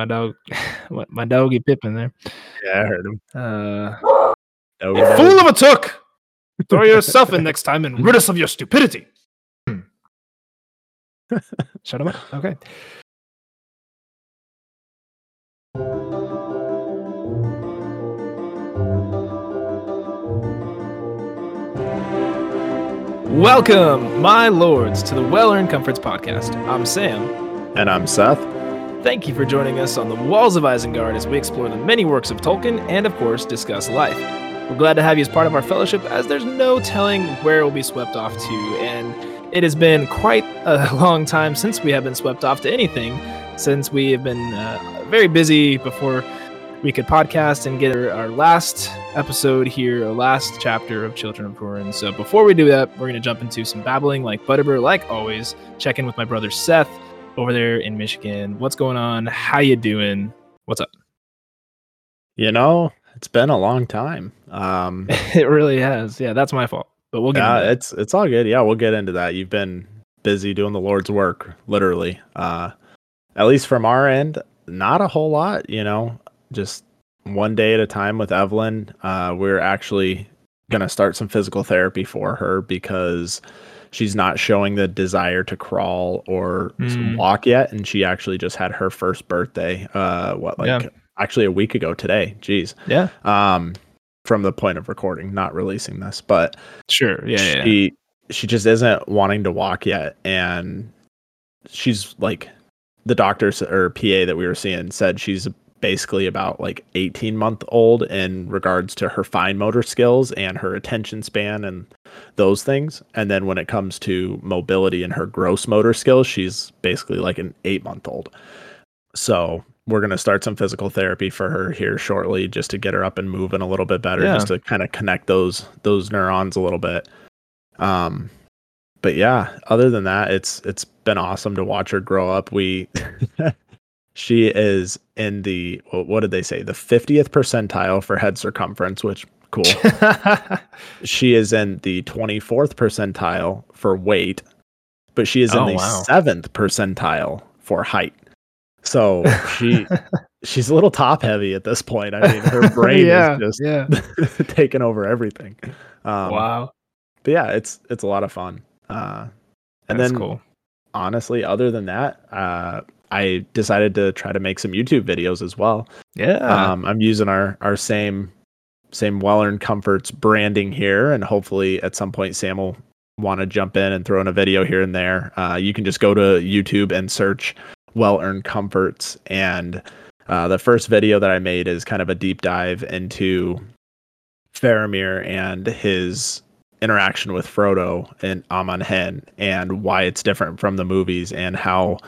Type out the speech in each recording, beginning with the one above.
my dog, my doggy Pippin there. Yeah, I heard him. Uh, you fool of a took! Throw yourself in next time and rid us of your stupidity. Shut him up. Okay. Welcome, my lords, to the Well Earned Comforts podcast. I'm Sam. And I'm Seth. Thank you for joining us on the Walls of Isengard as we explore the many works of Tolkien and, of course, discuss life. We're glad to have you as part of our fellowship as there's no telling where we'll be swept off to, and it has been quite a long time since we have been swept off to anything, since we have been uh, very busy before we could podcast and get our, last episode here, our last chapter of Children of Hurin. So before we do that, we're going to jump into some babbling like Butterbur, like always. Check in with my brother Seth over there in Michigan. What's going on? How you doing? What's up? You know, it's been a long time. Um, it really has. Yeah, that's my fault. But we'll get yeah, into it's it's all good. Yeah, we'll get into that. You've been busy doing the Lord's work, literally. Uh, at least from our end, not a whole lot. You know, just one day at a time with Evelyn. Uh, we're actually gonna start some physical therapy for her because she's not showing the desire to crawl or Mm. walk yet, and she actually just had her first birthday. Uh, what like Yeah. actually a week ago today? Jeez. Yeah, um from the point of recording not releasing this but sure. Yeah, yeah. yeah. she she just isn't wanting to walk yet and she's like the doctors or pa that we were seeing said she's basically about like 18 month old in regards to her fine motor skills and her attention span and those things. And then when it comes to mobility and her gross motor skills she's basically like an 8 month old so we're going to start some physical therapy for her here shortly just to get her up and moving a little bit better Yeah. just to kind of connect those those neurons a little bit. Um but yeah other than that it's it's been awesome to watch her grow up. We she is in the what did they say? The 50th percentile for head circumference which cool. She is in the 24th percentile for weight but she is in Oh, the wow. 7th percentile for height. So she she's a little top heavy at this point. I mean her brain yeah, is just yeah. taking over everything. Um wow, but yeah it's it's a lot of fun. Uh and that's then cool. honestly other than that uh i decided to try to make some youtube videos as well. Yeah, um i'm using our our same same well earned comforts branding here and hopefully at some point sam will want to jump in and throw in a video here and there. Uh you can just go to youtube and search well earned comforts and uh, the first video that I made is kind of a deep dive into Faramir and his interaction with Frodo and Amon Hen and why it's different from the movies and how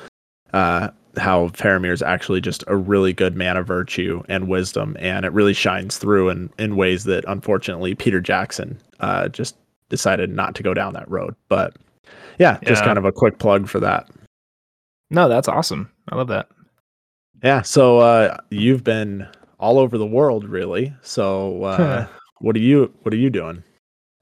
uh, how Faramir is actually just a really good man of virtue and wisdom and it really shines through in, in ways that unfortunately Peter Jackson uh, just decided not to go down that road. But yeah, just Yeah. kind of a quick plug for that. no, that's awesome. I love that. Yeah, so uh, you've been all over the world, really. So, uh, what are you what are you doing?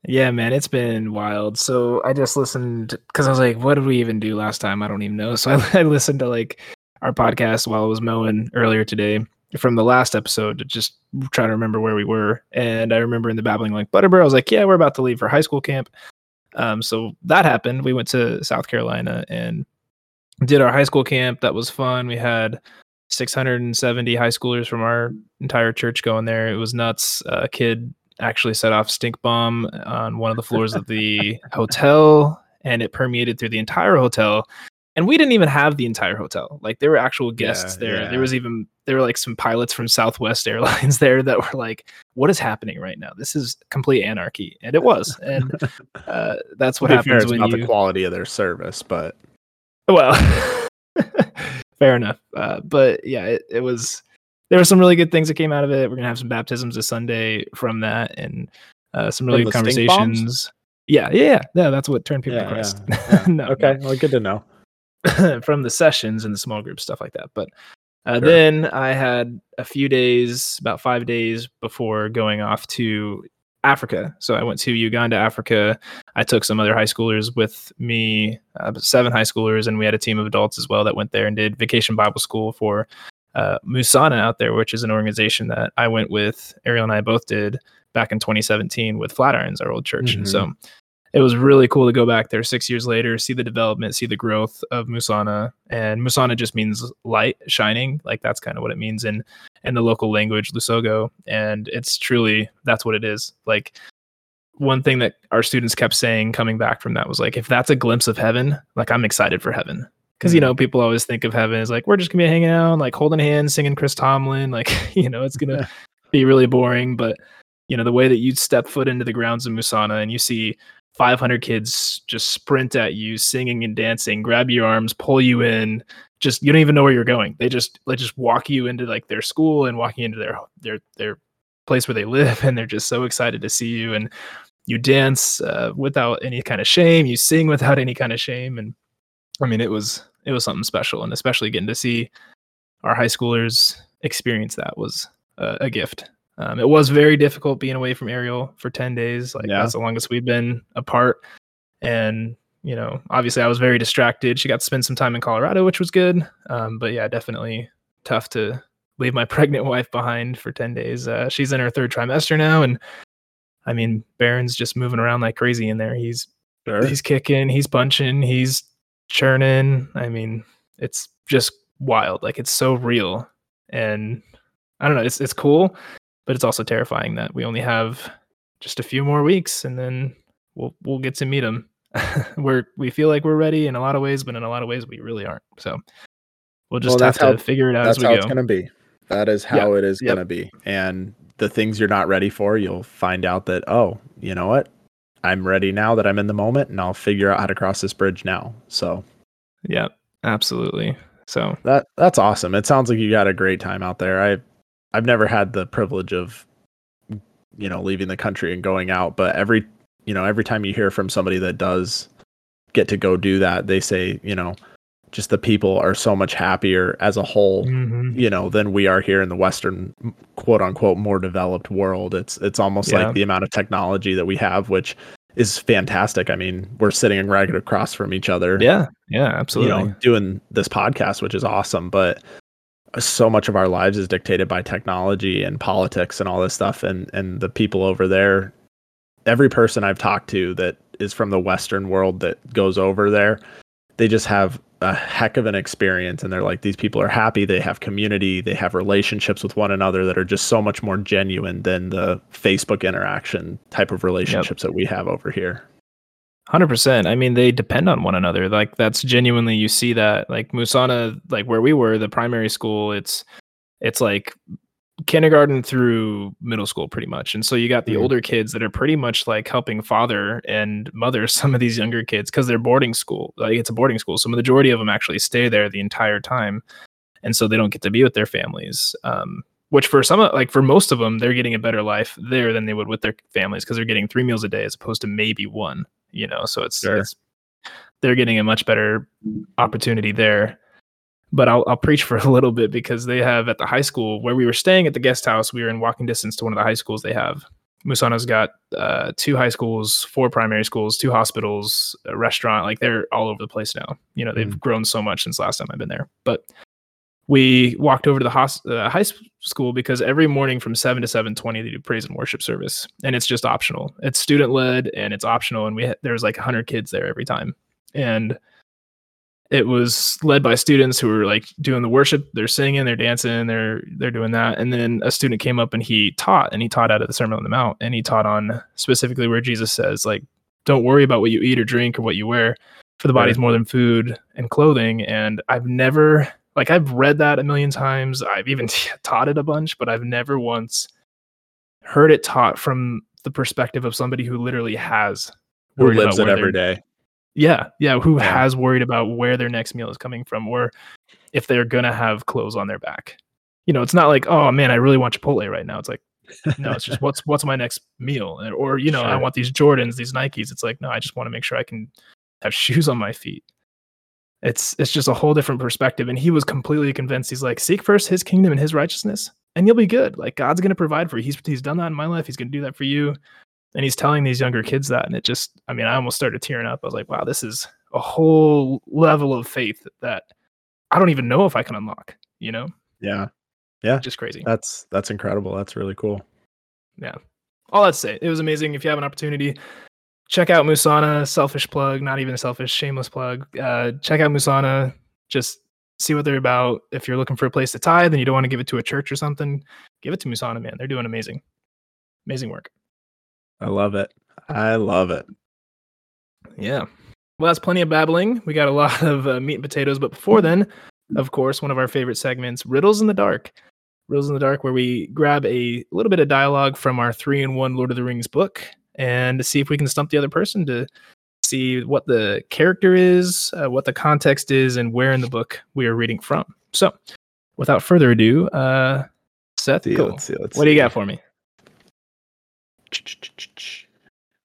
Yeah, man, it's been wild. So I just listened because I was like, what did we even do last time? I don't even know. So I, I listened to like our podcast while I was mowing earlier today from the last episode to just try to remember where we were. And I remember in the babbling like Butterbur, I was like, yeah, we're about to leave for high school camp. Um, so that happened. We went to South Carolina and did our high school camp. That was fun. We had 670 high schoolers from our entire church going there. It was nuts. a kid actually set off stink bomb on one of the floors of the hotel and it permeated through the entire hotel and we didn't even have the entire hotel. Like there were actual guests Yeah, there yeah. there was even there were like some pilots from southwest airlines there that were like what is happening right now? This is complete anarchy. And it was. And uh, that's what fair, happens it's when not you the quality of their service, but well fair enough. Uh, but yeah it, it was there were some really good things that came out of it. We're gonna have some baptisms this sunday from that and uh, some really From good the stink bombs? conversations. Yeah yeah yeah. Yeah that's what turned people yeah, to christ. yeah, yeah. no, okay, well, good to know. from the sessions and the small group stuff like that but uh, Sure. then i had a few days about five days before going off to africa so i went to uganda africa i took some other high schoolers with me uh, seven high schoolers and we had a team of adults as well that went there and did vacation bible school for uh, Musana out there, which is an organization that I went with. Ariel and I both did back in 2017 with Flatirons, our old church, mm-hmm. and so it was really cool to go back there six years later, see the development, see the growth of Musana. And Musana just means light, shining. Like that's kind of what it means in in the local language, Lusoga. And it's truly that's what it is. Like one thing that our students kept saying coming back from that was like, if that's a glimpse of heaven, like I'm excited for heaven. Because you know, mm-hmm. people always think of heaven as like we're just gonna be hanging out, like holding hands, singing Chris Tomlin, like you know, it's gonna be really boring. But you know, the way that you step foot into the grounds of Musana and you see 500 kids just sprint at you, singing and dancing, grab your arms, pull you in. Just you don't even know where you're going. They just they just walk you into like their school and walking into their their their place where they live, and they're just so excited to see you. And you dance uh, without any kind of shame. You sing without any kind of shame. And I mean, it was it was something special, and especially getting to see our high schoolers experience that was a, a gift. Um, it was very difficult being away from Ariel for 10 days. Like yeah. that's the longest we've been apart. And, you know, obviously I was very distracted. She got to spend some time in Colorado, which was good. Um, but yeah, definitely tough to leave my pregnant wife behind for 10 days. Uh, she's in her third trimester now. And I mean, Baron's just moving around like crazy in there. He's, sure. he's kicking, he's punching, he's churning. I mean, it's just wild. Like it's so real. And I don't know, it's, it's cool but it's also terrifying that we only have just a few more weeks and then we'll we'll get to meet him. we're we feel like we're ready in a lot of ways, but in a lot of ways we really aren't. So we'll just well, have to figure it out that's as we how go. it's gonna be. That is how it is yep. gonna be. And the things you're not ready for, you'll find out that, oh, you know what? I'm ready now that I'm in the moment and I'll figure out how to cross this bridge now. So Yeah, absolutely. So that that's awesome. It sounds like you got a great time out there. I I've never had the privilege of you know leaving the country and going out, but every you know every time you hear from somebody that does get to go do that, they say you know just the people are so much happier as a whole, mm-hmm. you know, than we are here in the Western quote unquote more developed world. It's it's almost yeah. like the amount of technology that we have, which is fantastic. I mean, we're sitting right across from each other. Yeah, yeah, absolutely. You know, doing this podcast, which is awesome. But so much of our lives is dictated by technology and politics and all this stuff. And and the people over there every person i've talked to that is from the western world that goes over there they just have a heck of an experience. And they're like these people are happy. They have community. They have relationships with one another that are just so much more genuine than the facebook interaction type of relationships yep. that we have over here Hundred percent. I mean, they depend on one another. Like that's genuinely you see that. Like Musana, like where we were, the primary school, it's it's like kindergarten through middle school pretty much. And so you got the mm-hmm. older kids that are pretty much like helping father and mother some of these younger kids because they're boarding school. Like it's a boarding school. So the majority of them actually stay there the entire time. And so they don't get to be with their families. Um, which for some like for most of them, they're getting a better life there than they would with their families because they're getting three meals a day as opposed to maybe one you know so it's, sure. it's they're getting a much better opportunity there but I'll, I'll preach for a little bit because they have at the high school where we were staying at the guest house we were in walking distance to one of the high schools they have musana's got uh, two high schools four primary schools two hospitals a restaurant like they're all over the place now you know they've mm. grown so much since last time i've been there but we walked over to the hos- uh, high school because every morning from 7 to 7.20 they do praise and worship service and it's just optional. It's student led and it's optional and we ha- there was like 100 kids there every time. And it was led by students who were like doing the worship. They're singing they're dancing they're they're doing that. And then a student came up and he taught and he taught out of the sermon on the mount and he taught on specifically where jesus says like don't worry about what you eat or drink or what you wear for the body's more than food and clothing. And i've never like I've read that a million times. I've even taught it a bunch, but I've never once heard it taught from the perspective of somebody who literally has who lives it every day. Yeah, yeah, who yeah. has worried about where their next meal is coming from or if they're gonna have clothes on their back. You know, it's not like, oh man, I really want Chipotle right now. It's like, no, it's just what's what's my next meal, or you know, sure. I want these Jordans, these Nikes. It's like, no, I just want to make sure I can have shoes on my feet it's it's just a whole different perspective and he was completely convinced he's like seek first his kingdom and his righteousness and you'll be good like god's going to provide for you he's he's done that in my life he's going to do that for you and he's telling these younger kids that and it just i mean i almost started tearing up i was like wow this is a whole level of faith that i don't even know if i can unlock you know Yeah. Yeah. Just crazy. That's that's incredible. That's really cool. Yeah. All that to say, it was amazing. If you have an opportunity, check out Musana. Selfish plug, not even a selfish, shameless plug. Uh, check out Musana. Just see what they're about. If you're looking for a place to tithe and you don't want to give it to a church or something, give it to Musana, man. They're doing amazing, amazing work. I love it. I love it. Yeah. Well, that's plenty of babbling. We got a lot of uh, meat and potatoes. But before then, of course, one of our favorite segments, Riddles in the Dark. Riddles in the Dark, where we grab a little bit of dialogue from our three in one Lord of the Rings book and to see if we can stump the other person to see what the character is, uh, what the context is, and where in the book we are reading from. So, without further ado, uh, Seth, See, cool. let's see, let's what do you got for me?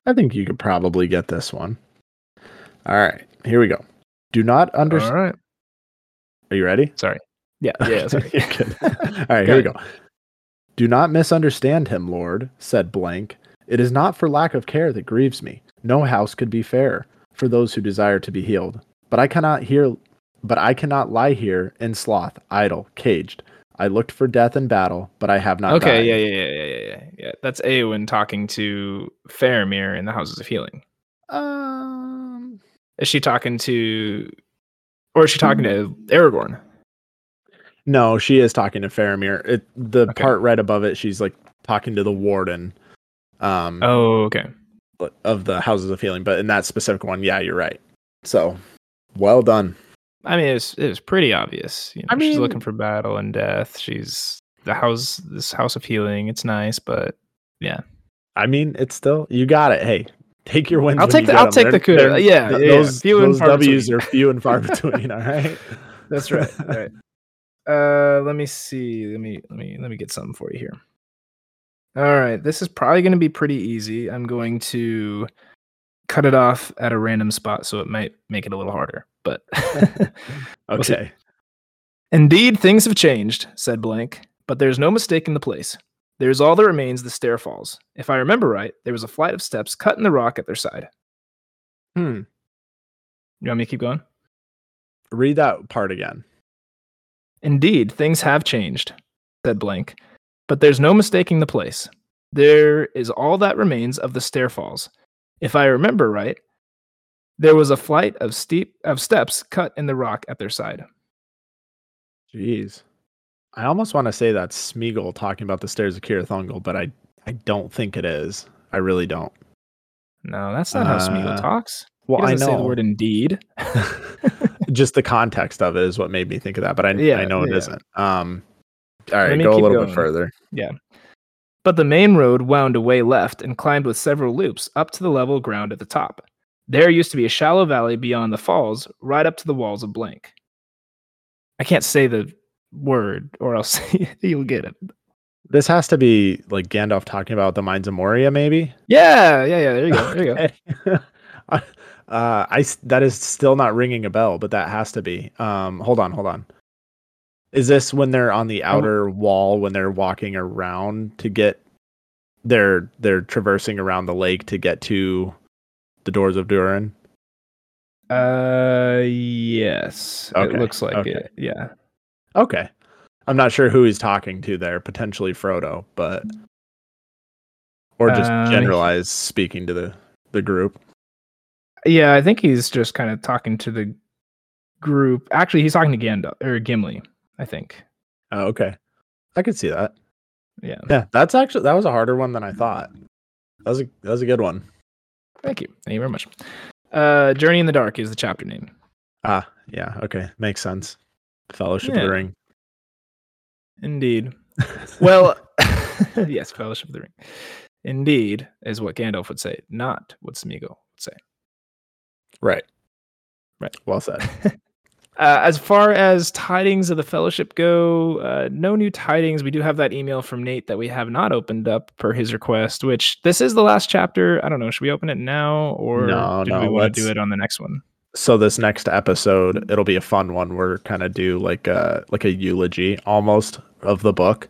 I think you could probably get this one. All right, here we go. Do not understand. right. Are you ready? Sorry. Yeah. Yeah. Sorry. All right, here we go. Do not misunderstand him, Lord, said Blank. It is not for lack of care that grieves me. No house could be fairer for those who desire to be healed. But I cannot hear but I cannot lie here in sloth, idle, caged. I looked for death in battle, but I have not okay. died. Yeah. Yeah. Yeah. Yeah. Yeah. Yeah. That's Eowyn talking to Faramir in the Houses of Healing. Um Is she talking to, or is she talking to Aragorn? No, she is talking to Faramir. It the Okay. part right above it, she's like talking to the warden um Oh, okay. of the houses of healing. But in that specific one, yeah, you're right. So well done. I mean, it was it was pretty obvious. You know, I she's looking for battle and death. She's the house, this house of healing. It's nice, but yeah. I mean, it's still you got it. Hey, take your wins. I'll take the- get I'll 'em. take the They're- kudos. they're- Yeah, th- yeah, yeah. those, Few and those far W's between. are few and far between. All right. that's right. All right. Uh, let me see. Let me let me let me get something for you here. All right, this is probably going to be pretty easy. I'm going to cut it off at a random spot, so it might make it a little harder. But We'll see. Okay. Indeed, things have changed, said Blank, but there's no mistake in the place. There's all that remains the stair falls. If I remember right, there was a flight of steps cut in the rock at their side. Hmm. You want me to keep going? Read that part again. Indeed, things have changed, said Blank, but there's no mistaking the place. There is all that remains of the stair falls. If I remember right, there was a flight of steep of steps cut in the rock at their side. Jeez. I almost want to say that's Smeagol talking about the stairs of Cirith Ungol, but I I don't think it is. I really don't. No, that's not how Smeagol Uh, talks. Well, I know say the word indeed. just the context of it is what made me think of that, but I Yeah, I know it yeah. not Um all right, go a little going. bit further. Yeah. But the main road wound away left and climbed with several loops up to the level ground at the top. There used to be a shallow valley beyond the falls, right up to the walls of blank. I can't say the word, or else you'll get it. This has to be like Gandalf talking about the mines of Moria, maybe. Yeah, yeah, yeah. There you go. There you go. uh, I that is still not ringing a bell, but that has to be. Um, hold on, hold on. Is this when they're on the outer wall when they're walking around to get? They're they're traversing around the lake to get to the doors of Durin. Uh, yes. Okay, It looks like okay. it. Yeah. Okay, I'm not sure who he's talking to there. Potentially Frodo, but or just Uh, generalized speaking to the the group. Yeah, I think he's just kind of talking to the group. Actually, he's talking to Gandalf or Gimli, I think. Oh, okay, I could see that. Yeah. Yeah, that's actually that was a harder one than I thought. That was a that was a good one. Thank you. Thank you very much. Uh, Journey in the Dark is the chapter name. Ah, yeah, okay, makes sense. Fellowship of the Ring. Indeed. Well, yes, Fellowship of the Ring. Indeed, is what Gandalf would say, not what Smeagol would say. Right. Right. Well said. Uh, as far as tidings of the Fellowship go, uh, no new tidings. We do have that email from Nate that we have not opened up per his request, which this is the last chapter. I don't know. Should we open it now or No, do no, we want to do it on the next one? so this next episode, it'll be a fun one. We're kind of do like a like a eulogy almost of the book,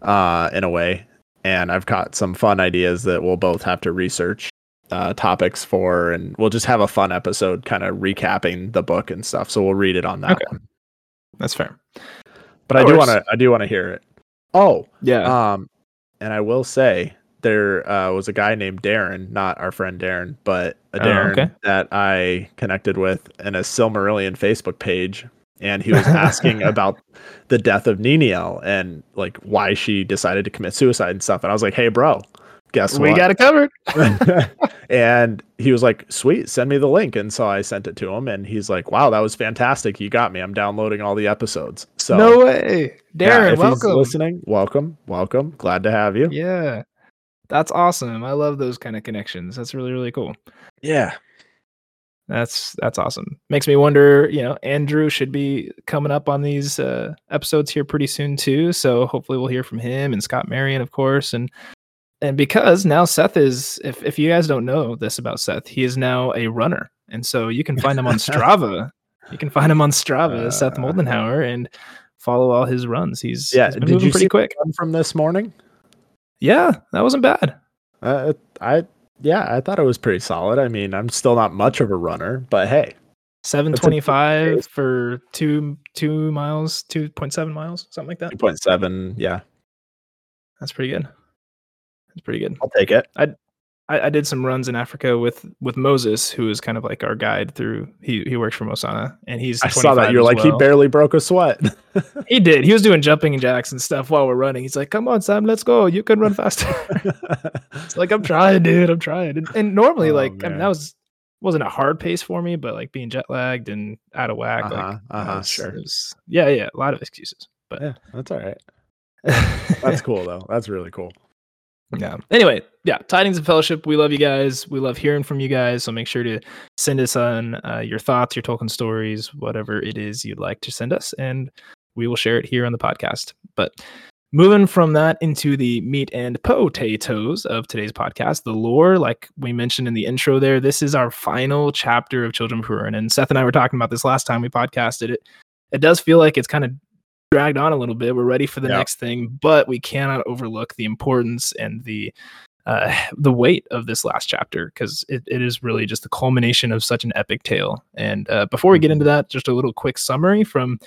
uh, in a way. And I've got some fun ideas that we'll both have to research uh, topics for, and we'll just have a fun episode, kind of recapping the book and stuff. So we'll read it on that Okay. one. That's fair. but I do want to I do want to hear it. Oh, yeah. Um, and I will say there uh, was a guy named Darren, not our friend Darren, but a Oh, Darren okay. that I connected with in a Silmarillion Facebook page, and he was asking about the death of Niniel and like why she decided to commit suicide and stuff. And I was like, "Hey, bro, guess we what?" got it covered. and he was like, "Sweet, send me the link." And so I sent it to him, and he's like, "Wow, that was fantastic. You got me. I'm downloading all the episodes." So no way, Darren. he's welcome. listening, welcome, welcome. Glad to have you. Yeah, that's awesome. I love those kind of connections. That's really really cool. Yeah. That's that's awesome. Makes me wonder. You know, Andrew should be coming up on these uh, episodes here pretty soon too. So hopefully we'll hear from him and Scott Marion, of course, and and because now Seth is. If if you guys don't know this about Seth, he is now a runner, and so you can find him on Strava. you can find him on Strava, Seth Uh, Moldenhauer, and follow all his runs. He's Yeah. he's been Did moving you pretty quick. from this morning? Yeah, that wasn't bad. Uh, I yeah, I thought it was pretty solid. I mean, I'm still not much of a runner, but hey, Seven pace. for two two miles, two point seven miles, something like that. 2.7. Yeah, That's pretty good. That's pretty good. I'll take it. I, I did some runs in Africa with with Moses, who is kind of like our guide through. He he works for Musana, and he's. I saw that you're like he barely broke a sweat. He did. He was doing jumping jacks and stuff while we're running. He's like, "Come on, Sam, let's go. You can run faster." it's like I'm trying, dude. I'm trying. And, and normally, Oh, like I mean, that was wasn't a hard pace for me, but like being jet lagged and out of whack, Uh-huh, that uh-huh, was- sure. was- yeah, yeah, a lot of excuses, but yeah, that's all right. That's cool though. That's really cool. Yeah. Anyway, yeah, tidings of fellowship. We love you guys. We love hearing from you guys. So make sure to send us on uh, your thoughts, your Tolkien stories, whatever it is you'd like to send us, and we will share it here on the podcast. But moving from that into the meat and potatoes of today's podcast, the lore, like we mentioned in the intro there, this is our final chapter of Children of Hurin. And Seth and I were talking about this last time we podcasted it. It does feel like it's kind of dragged on a little bit. We're ready for the Yeah. next thing, but we cannot overlook the importance and the uh, the weight of this last chapter because it, it is really just the culmination of such an epic tale. And uh, before we get into that, just a little quick summary from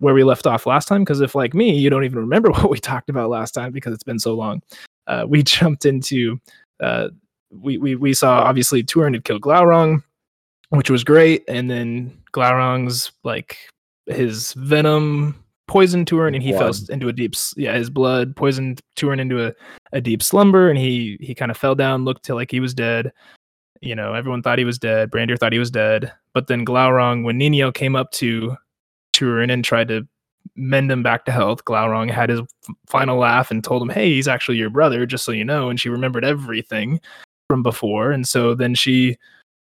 where we left off last time. Because if, like me, you don't even remember what we talked about last time because it's been so long, uh, we jumped into uh, we, we we saw obviously Turin had killed Glaurung, which was great, and then Glaurung's like his venom poisoned Turin, and he fell Blood. s- into a deep yeah his blood poisoned Turin into a, a deep slumber, and he he kind of fell down, looked till like he was dead. You know, everyone thought he was dead. Brandir thought he was dead, but then Glaurung, when Ninio came up to Turin and tried to mend him back to health, Glaurung had his final laugh and told him, "Hey, he's actually your brother, just so you know." And she remembered everything from before, and so then she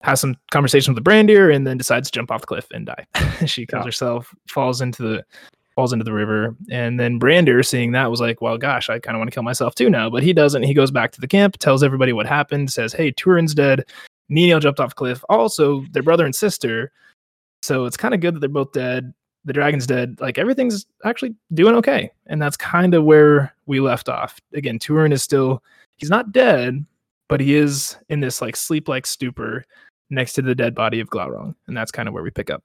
has some conversation with the Brandir and then decides to jump off the cliff and die. she kills Yeah. herself, falls into the falls into the river, and then Brandir, seeing that, was like, "Well, gosh, I kind of want to kill myself too now." But he doesn't. He goes back to the camp, tells everybody what happened, says, "Hey, Turin's dead. Nino jumped off cliff. Also, their brother and sister. So it's kind of good that they're both dead. The dragon's dead. Like everything's actually doing okay, and that's kind of where we left off. Again, Turin is still he's not dead, but he is in this like sleep-like stupor next to the dead body of Glaurung, and that's kind of where we pick up.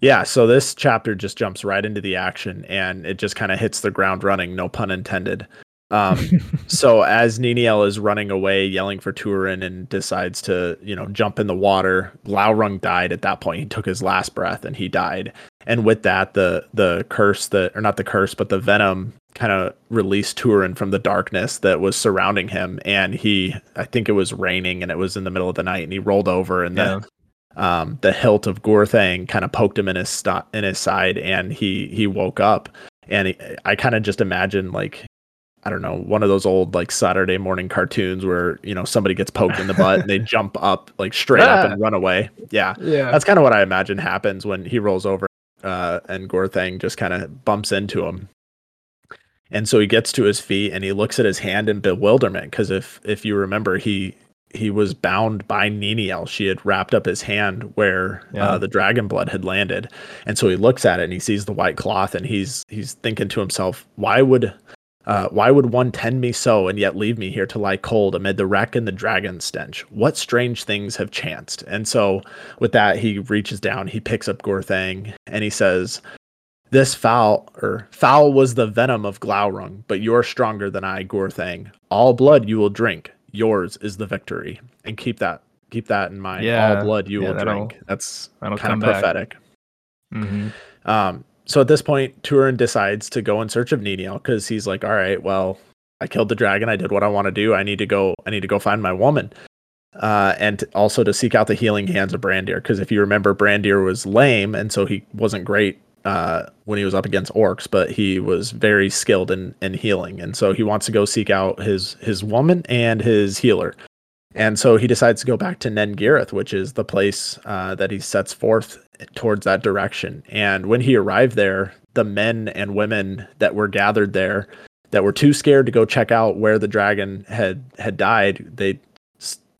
Yeah, so this chapter just jumps right into the action and it just kind of hits the ground running, no pun intended. Um, so as Niniel is running away, yelling for Turin and decides to, you know, jump in the water, Glaurung died at that point. He took his last breath and he died. And with that, the the curse that or not the curse, but the venom kind of released Turin from the darkness that was surrounding him. And he I think it was raining and it was in the middle of the night and he rolled over and Yeah. the um the hilt of Gurthang kind of poked him in his sto- in his side and he he woke up and he, I kind of just imagine like I don't know, one of those old like Saturday morning cartoons where, you know, somebody gets poked in the butt and they jump up like straight up and run away. Yeah. yeah, That's kind of what I imagine happens when he rolls over uh, and Gurthang just kind of bumps into him. And so he gets to his feet and he looks at his hand in bewilderment because if if you remember, he he was bound by Niniel. She had wrapped up his hand where Yeah. uh, the dragon blood had landed, and so he looks at it and he sees the white cloth and he's he's thinking to himself, why would uh, why would one tend me so and yet leave me here to lie cold amid the wreck and the dragon stench? What strange things have chanced? And so with that, he reaches down, he picks up Gurthang, and he says, This foul or foul was the venom of Glaurung, but you're stronger than I, Gurthang. All blood you will drink. Yours is the victory. And keep that keep that in mind. Yeah, All blood you yeah, will drink. That's kind of prophetic. Mm-hmm. Um, so at this point, Turin decides to go in search of Niniel because he's like, "All right, well, I killed the dragon. I did what I want to do. I need to go. I need to go find my woman." Uh, and also to seek out the healing hands of Brandir because if you remember, Brandir was lame, and so he wasn't great uh, when he was up against orcs, but he was very skilled in in healing, and so he wants to go seek out his his woman and his healer. And so he decides to go back to Nen Girith, which is the place uh, that he sets forth towards that direction. And when he arrived there, the men and women that were gathered there that were too scared to go check out where the dragon had had died, they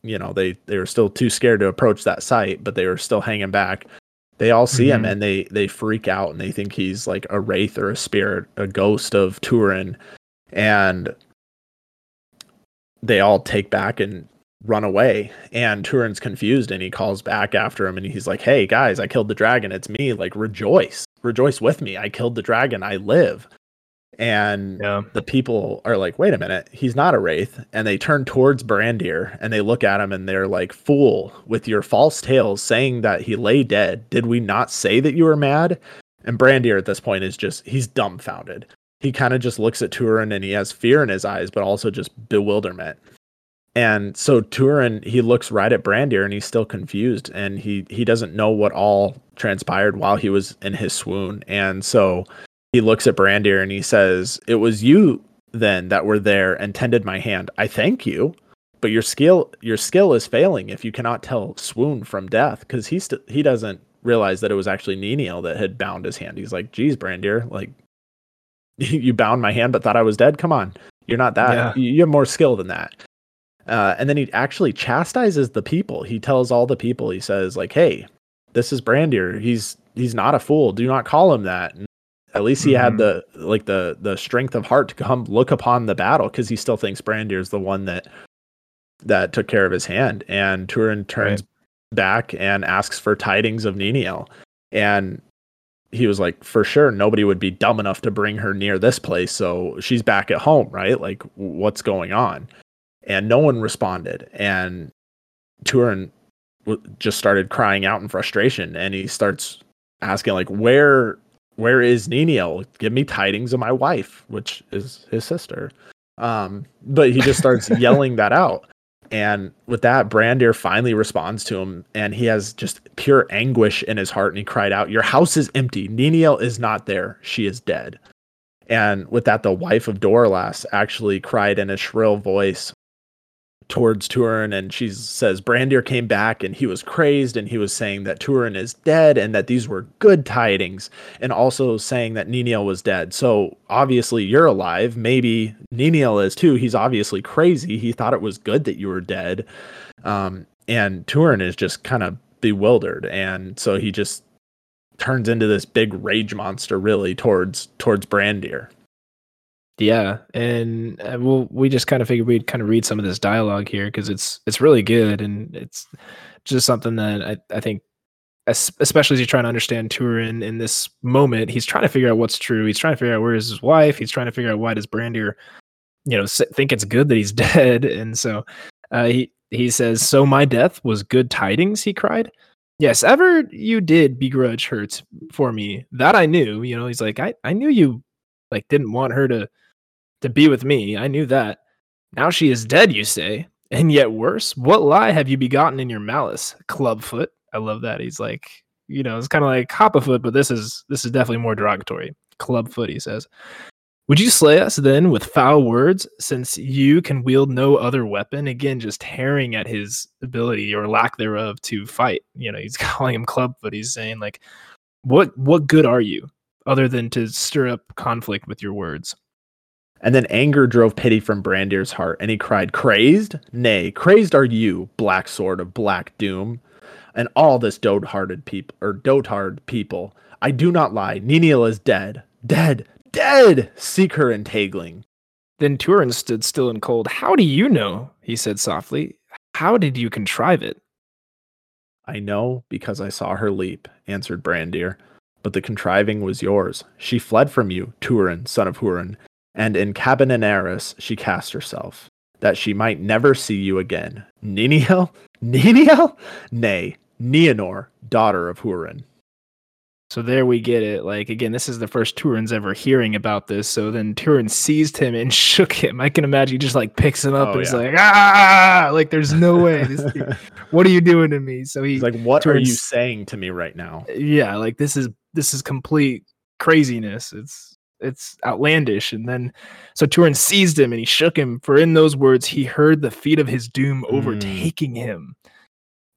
you know, they they were still too scared to approach that site, but they were still hanging back. They all see him Mhm. and they they freak out and they think he's like a wraith or a spirit, a ghost of Turin. And they all take back and run away and Turin's confused and he calls back after him and he's like, "Hey guys, I killed the dragon. It's me. Like rejoice. Rejoice with me. I killed the dragon. I live." And Yeah. the people are like, "Wait a minute. He's not a wraith." And they turn towards Brandir and they look at him and they're like, "Fool, with your false tales saying that he lay dead, did we not say that you were mad?" And Brandir at this point is just he's dumbfounded. He kind of just looks at Turin and he has fear in his eyes, but also just bewilderment. And so Turin, he looks right at Brandir and he's still confused and he he doesn't know what all transpired while he was in his swoon. And so he looks at Brandir and he says, "It was you then that were there and tended my hand. I thank you, but your skill your skill is failing if you cannot tell swoon from death because he st- he doesn't realize that it was actually Niniel that had bound his hand. He's like, "Geez, Brandir, like you bound my hand but thought I was dead. Come on, you're not that. Yeah. You you have more skill than that." Uh, and then he actually chastises the people. He tells all the people, he says, like, "Hey, this is Brandir. He's he's not a fool. Do not call him that." And at least he had Mhm. the like the the strength of heart to come look upon the battle because he still thinks Brandir is the one that that took care of his hand. And Turin turns back and asks for tidings of Niniel. And he was like, for sure, nobody would be dumb enough to bring her near this place. So she's back at home, right? Like, what's going on? And no one responded. And Turin w- just started crying out in frustration. And he starts asking, like, where where is Niniel? Give me tidings of my wife, which is his sister. Um, but he just starts yelling that out. And with that, Brandir finally responds to him, and he has just pure anguish in his heart. And he cried out, Your house is empty. Niniel is not there. She is dead. And with that, the wife of Dorlas actually cried in a shrill voice towards Turin, and she says, Brandir came back and he was crazed, and he was saying that Turin is dead and that these were good tidings, and also saying that Niniel was dead. So obviously you're alive. Maybe Niniel is too. He's obviously crazy. He thought it was good that you were dead. Um, and Turin is just kind of bewildered, and so he just turns into this big rage monster, really towards towards Brandir. Yeah, and uh, well, we just kind of figured we'd kind of read some of this dialogue here because it's it's really good and it's just something that I I think, especially as you're trying to understand Turin in this moment, he's trying to figure out what's true. He's trying to figure out where is his wife. He's trying to figure out why does Brandir, you know, think it's good that he's dead. And so, uh, he he says, "So my death was good tidings." He cried. Yes, ever you did begrudge her for me. That I knew. You know, he's like, I I knew you like didn't want her to to be with me. I knew that. Now she is dead, you say. And yet worse, what lie have you begotten in your malice? Clubfoot. I love that. He's like, you know, it's kind of like Hoppafoot, but this is this is definitely more derogatory. Clubfoot, he says. Would you slay us then with foul words, since you can wield no other weapon? Again, just tearing at his ability or lack thereof to fight. You know, he's calling him Clubfoot. He's saying, like, what what good are you other than to stir up conflict with your words? And then anger drove pity from Brandir's heart, and he cried, Crazed? Nay, crazed are you, black sword of black doom, and all this dote-hearted people or dotard people. I do not lie. Niniel is dead. Dead. Dead. Seek her in Taeglin. Then Turin stood still and cold. How do you know? he said softly. How did you contrive it? I know because I saw her leap, answered Brandir. but the contriving was yours. She fled from you, Turin, son of Hurin, and in Cabed-en-Aras she cast herself, that she might never see you again. Niniel? Niniel? Nay, Nienor, daughter of Hurin. So there we get it. Like again, this is the first Turin's ever hearing about this. So then Turin seized him and shook him. I can imagine he just like picks him up Oh, and is like, ah, like there's no way. This, what are you doing to me? So he He's like, what are you saying to me right now? yeah like this is this is complete craziness it's it's outlandish. And then so Turin seized him and he shook him for in those words he heard the feet of his doom hmm. overtaking him.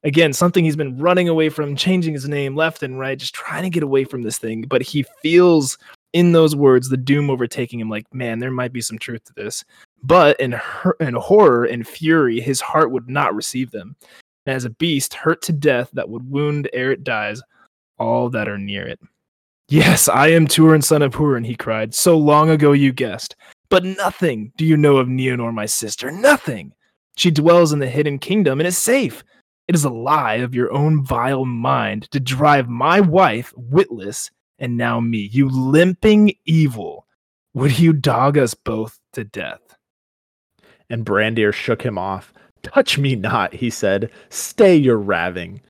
Again something he's been running away from changing his name left and right just trying to get away from this thing. But he feels in those words the doom overtaking him. Like man there might be some truth to this. But in her- in horror and fury his heart would not receive them. And as a beast hurt to death that would wound ere it dies all that are near it. Yes, I am Turin, son of Hurin, he cried. So long ago you guessed. But nothing do you know of Nienor, my sister. Nothing. She dwells in the hidden kingdom and is safe. It is a lie of your own vile mind to drive my wife, witless, and now me, you limping evil. Would you dog us both to death? And Brandir shook him off. Touch me not, he said. Stay your raving.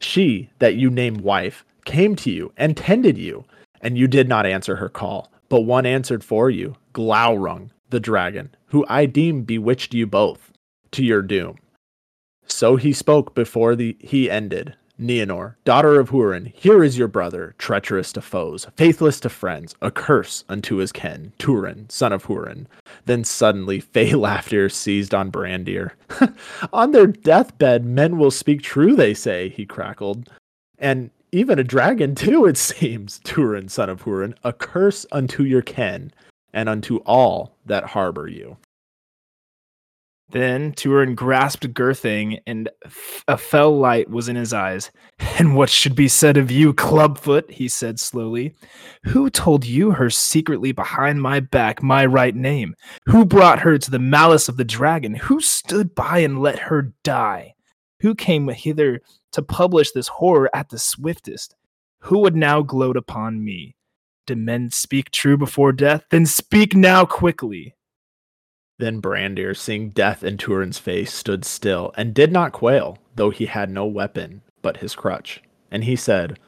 She that you name wife came to you and tended you, and you did not answer her call. But one answered for you, Glaurung, the dragon, who I deem bewitched you both to your doom. So he spoke before the he ended. Nienor, daughter of Hurin, here is your brother, treacherous to foes, faithless to friends, a curse unto his kin, Turin, son of Hurin. Then suddenly fey laughter seized on Brandir. on their deathbed, men will speak true, they say, he crackled. And even a dragon too, it seems, Turin, son of Hurin, a curse unto your ken, and unto all that harbor you. Then Turin grasped Gurthang, and a fell light was in his eyes. And what should be said of you, Clubfoot? he said slowly. Who told you her secretly behind my back my right name? Who brought her to the malice of the dragon? Who stood by and let her die? Who came hither to publish this horror at the swiftest? Who would now gloat upon me? Do men speak true before death? Then speak now quickly. Then Brandir, seeing death in Turin's face, stood still and did not quail, though he had no weapon but his crutch. And he said,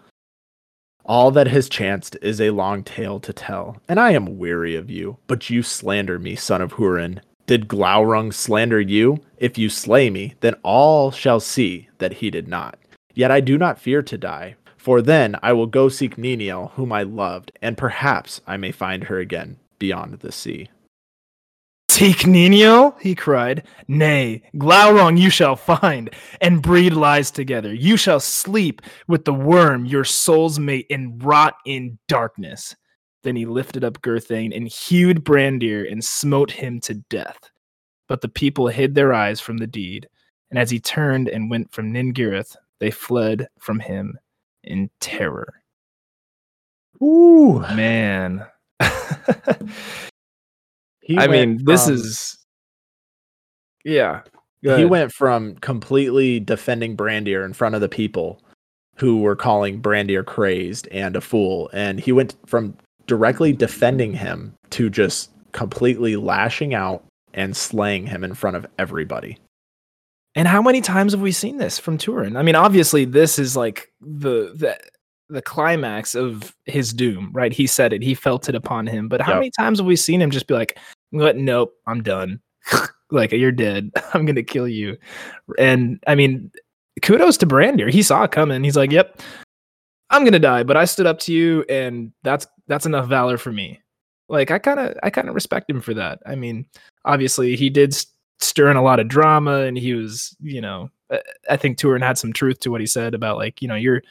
All that has chanced is a long tale to tell, and I am weary of you. But you slander me, son of Hurin. Did Glaurung slander you? If you slay me, then all shall see that he did not. Yet I do not fear to die, for then I will go seek Niniel, whom I loved, and perhaps I may find her again beyond the sea. Seek Nino? he cried. Nay, Glaurung you shall find, and breed lies together. You shall sleep with the worm, your soul's mate, and rot in darkness. Then he lifted up Gurthang and hewed Brandir and smote him to death. But the people hid their eyes from the deed, and as he turned and went from Nen Girith, they fled from him in terror. Ooh, Man. I mean, this is yeah. He went from completely defending Brandir in front of the people who were calling Brandir crazed and a fool, and he went from directly defending him to just completely lashing out and slaying him in front of everybody. And how many times have we seen this from Turin? I mean, obviously, this is like the the the climax of his doom, right? He said it, he felt it upon him. But how Yep. many times have we seen him just be like, "What? Nope, I'm done. like you're dead. I'm gonna kill you." And I mean, kudos to Brandir. He saw it coming. He's like, "Yep, I'm gonna die," but I stood up to you, and that's that's enough valor for me. Like I kind of I kind of respect him for that. I mean, obviously he did stir in a lot of drama, and he was, you know, I- think Turin had some truth to what he said about like, you know, your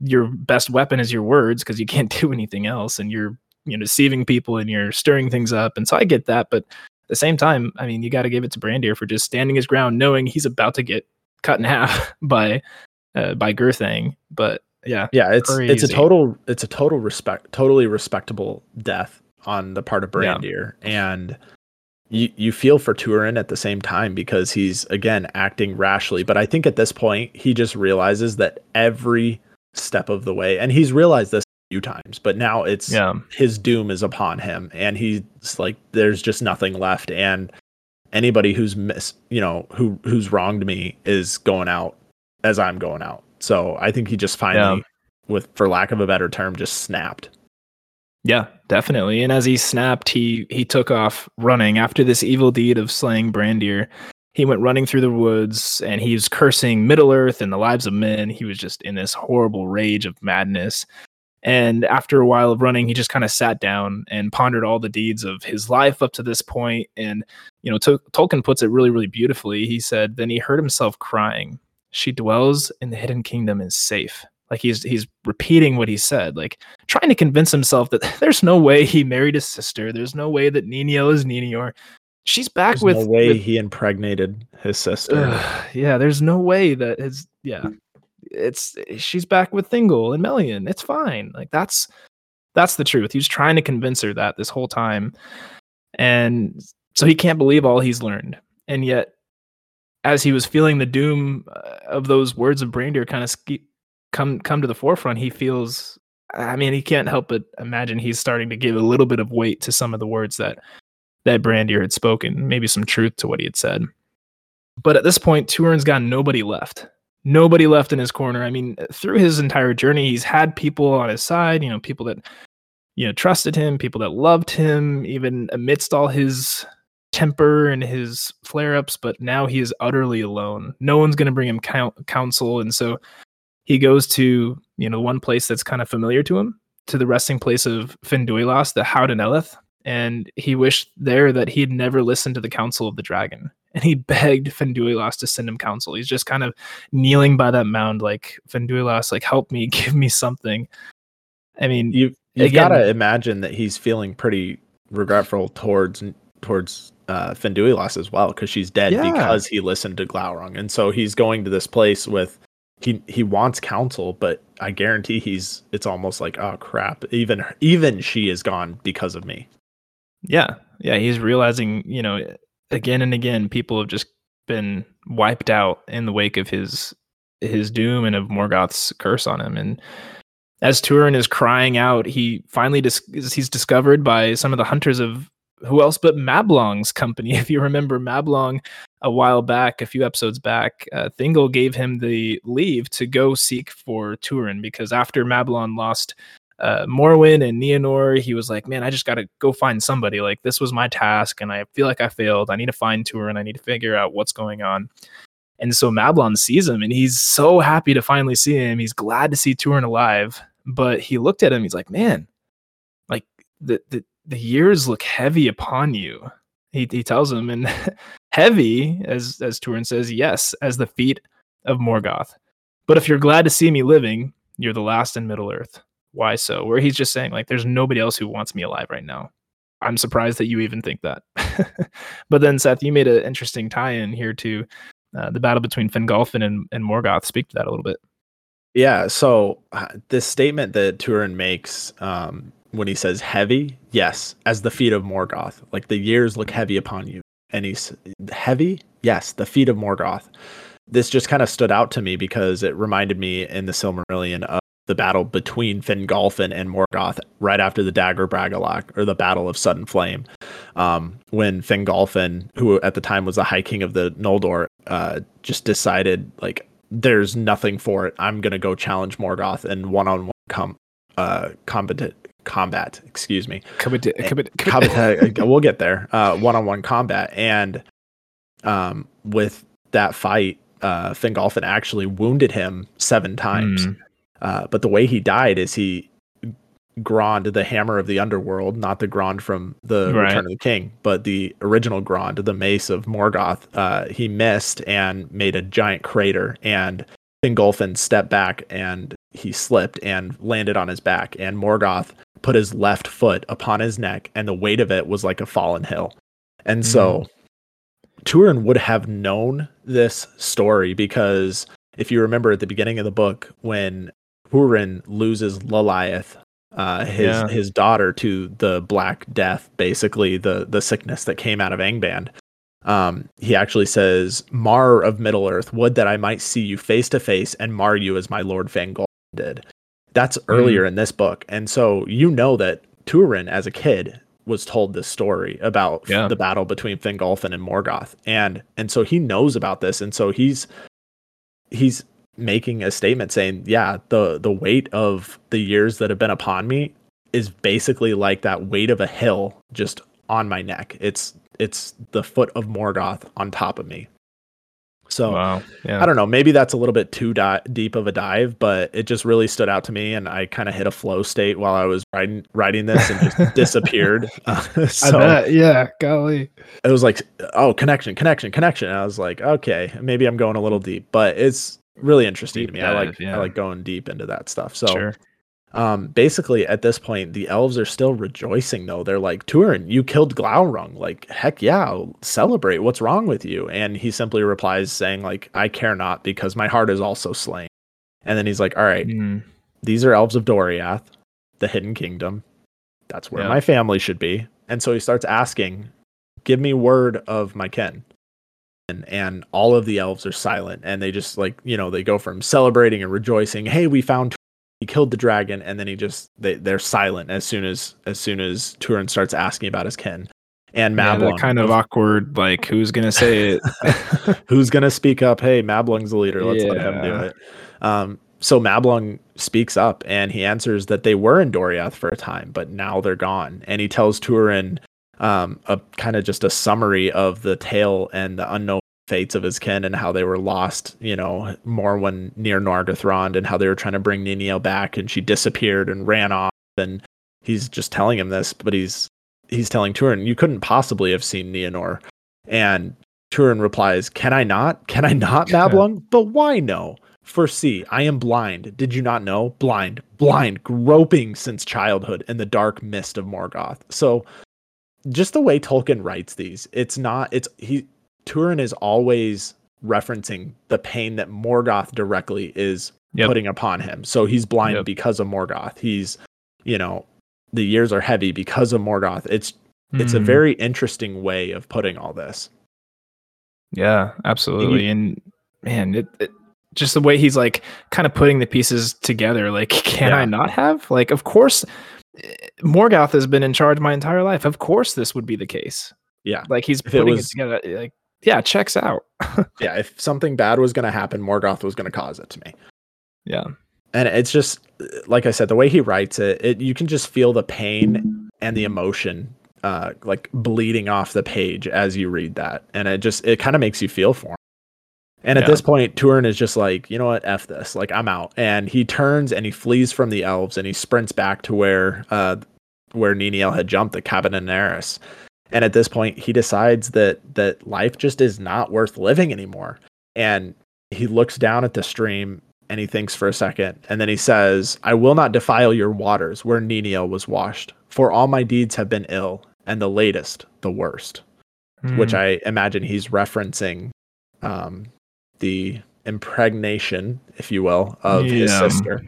your best weapon is your words because you can't do anything else, and you're you know deceiving people and you're stirring things up, and so I get that, but at the same time, I mean, you got to give it to Brandir for just standing his ground, knowing he's about to get cut in half by uh, by Gurthang. But yeah, Yeah, it's it's a total it's a total respect totally respectable death on the part of Yeah. Brandir. And you you feel for Turin at the same time because he's again acting rashly. But I think at this point he just realizes that every step of the way, and he's realized this a few times, but now it's Yeah. his doom is upon him, and he's like, there's just nothing left, and anybody who's miss, you know, who who's wronged me is going out as I'm going out. So I think he just finally, with for lack of a better term, just snapped. Yeah, definitely. And as he snapped, he he took off running after this evil deed of slaying Brandir. He went running through the woods and he was cursing Middle Earth and the lives of men. He was just in this horrible rage of madness. And after a while of running, he just kind of sat down and pondered all the deeds of his life up to this point. And, you know, Tol- Tolkien puts it really, really beautifully. He said, Then he heard himself crying, She dwells in the hidden kingdom is safe. Like he's he's repeating what he said, like trying to convince himself that there's no way he married his sister. There's no way that Nino is Nienor. She's back There's with no way with- he impregnated his sister. Ugh, yeah, there's no way that his yeah, it's she's back with Thingol and Melian. It's fine. Like that's that's the truth. He was trying to convince her that this whole time, and so he can't believe all he's learned. And yet, as he was feeling the doom uh, of those words of Brandir kind of ske- come come to the forefront, he feels. I mean, he can't help but imagine he's starting to give a little bit of weight to some of the words that that Brandir had spoken, maybe some truth to what he had said. But at this point, Turin's got nobody left. Nobody left in his corner. I mean, through his entire journey, he's had people on his side, you know, people that, you know, trusted him, people that loved him, even amidst all his temper and his flare ups. But now he is utterly alone. No one's going to bring him coun counsel. And so he goes to, you know, one place that's kind of familiar to him, to the resting place of Finduilas, the Haudh-en-Elleth. And he wished there that he'd never listened to the counsel of the dragon and he begged Finduilas to send him counsel. He's just kind of kneeling by that mound, like Finduilas, like help me, give me something. I mean, You you've got to imagine that he's feeling pretty regretful towards towards uh, Finduilas as well because she's dead Yeah. because he listened to Glaurung, and so he's going to this place with he he wants counsel, but I guarantee he's it's almost like oh crap, even even she is gone because of me. yeah, yeah, he's realizing, you know, again and again, people have just been wiped out in the wake of his his doom and of Morgoth's curse on him. And as Turin is crying out, he finally dis- he's discovered by some of the hunters of who else but Mablung's company. If you remember Mablong a while back, a few episodes back, uh, Thingol gave him the leave to go seek for Turin because after Mablung lost uh, Morwen and Nienor, he was like, "Man, I just got to go find somebody. Like this was my task, and I feel like I failed. I need to find Turin. I need to figure out what's going on." And so Mablung sees him, and he's so happy to finally see him. He's glad to see Turin alive, but he looked at him. He's like, "Man, like the the the years look heavy upon you." He he tells him, and heavy, as as Turin says, yes, as the feet of Morgoth. But if you're glad to see me living, you're the last in Middle Earth. Why so? Where he's just saying, like, there's nobody else who wants me alive right now. I'm surprised that you even think that. but then, Seth, you made an interesting tie in here to uh, the battle between Fingolfin and, and Morgoth. Speak to that a little bit. Yeah. So uh, this statement that Turin makes um, when he says heavy, yes, as the feet of Morgoth, like the years look heavy upon you. And he's heavy, yes, the feet of Morgoth. This just kind of stood out to me because it reminded me in the Silmarillion of the battle between Fingolfin and Morgoth right after the Dagor Bragollach or the Battle of Sudden Flame. Um, when Fingolfin, who at the time was the High King of the Noldor, uh, just decided like there's nothing for it. I'm gonna go challenge Morgoth in one-on-one com- uh, combat. Combat, excuse me. Commit, Combat, uh, we'll get there. Uh, one-on-one combat, and um, with that fight, uh, Fingolfin actually wounded him seven times. Mm, Uh, but the way he died is he Grond, the hammer of the underworld, not the Grond from the Right. Return of the King, but the original Grond, the mace of Morgoth. Uh, he missed and made a giant crater, and Fingolfin stepped back and he slipped and landed on his back, and Morgoth put his left foot upon his neck, and the weight of it was like a fallen hill. And so Turin would have known this story because if you remember at the beginning of the book, when Hurin loses Lalaith, uh, his Yeah. his daughter to the Black Death, basically the the sickness that came out of Angband. Um, he actually says, "Mar of Middle Earth, would that I might see you face to face and mar you as my lord Fangol did." That's earlier in this book. And so you know that Turin as a kid was told this story about Yeah. the battle between Fingolfin and Morgoth. And and so he knows about this. And so he's he's making a statement saying, Yeah, the the weight of the years that have been upon me is basically like that weight of a hill just on my neck. It's it's the foot of Morgoth on top of me. So wow. Yeah. I don't know. Maybe that's a little bit too di- deep of a dive, but it just really stood out to me, and I kind of hit a flow state while I was writing writing this and just disappeared. Uh, I so bet. Yeah. Golly. it was like, oh, connection, connection, connection. And I was like, okay, maybe I'm going a little deep, but it's really interesting Deep to me. I like yeah. I like going deep into that stuff. So Sure. Um, basically, at this point, the elves are still rejoicing, though. They're like, Turin, you killed Glaurung. Like, heck yeah, celebrate. What's wrong with you? And he simply replies, saying, like, I care not because my heart is also slain. And then he's like, all right, Mm, these are elves of Doriath, the hidden kingdom. That's where Yeah. my family should be. And so he starts asking, give me word of my kin. And, and all of the elves are silent and they just like, you know, they go from celebrating and rejoicing, hey, we found he killed the dragon, and then he just they, they're silent as soon as as soon as Turin starts asking about his kin. And Mablung, that kind of awkward. Like, who's gonna say it? who's gonna speak up? Hey, Mablung's the leader. Let's let him do it. Um, so Mablung speaks up and he answers that they were in Doriath for a time, but now they're gone. And he tells Turin um, a kind of just a summary of the tale and the unknown fates of his kin and how they were lost, you know, Morwen near Nargothrond and how they were trying to bring Ninio back and she disappeared and ran off. And he's just telling him this, but he's he's telling Turin, you couldn't possibly have seen Nienor. And Turin replies, Can I not? Can I not, Mablung? but why no? For see, I am blind. Did you not know? Blind, blind, groping since childhood in the dark mist of Morgoth. So just the way Tolkien writes these, it's not it's he Turin is always referencing the pain that Morgoth directly is Yep. putting upon him. So he's blind Yep. because of Morgoth. He's, you know, the years are heavy because of Morgoth. It's it's a Mm, very interesting way of putting all this. yeah, absolutely. And man, it, it just the way he's like kind of putting the pieces together. Like, can Yeah. I not have? Like, of course, Morgoth has been in charge my entire life. Of course, this would be the case. Yeah. Like he's If putting it, was- together. Like, yeah, checks out. Yeah, if something bad was going to happen, Morgoth was going to cause it to me. yeah, And it's just like I said, the way he writes it, it you can just feel the pain and the emotion uh like bleeding off the page as you read that. And it just it kind of makes you feel for him. And at Yeah. this point, Turin is just like, you know what, F this. Like I'm out. And he turns and he flees from the elves and he sprints back to where uh where Niniel had jumped, the Cabed-en-Aras. And at this point, he decides that that life just is not worth living anymore. And he looks down at the stream and he thinks for a second. And then he says, I will not defile your waters where Niniel was washed, for all my deeds have been ill, and the latest, the worst. Which Mm, I imagine he's referencing um, the impregnation, if you will, of his sister.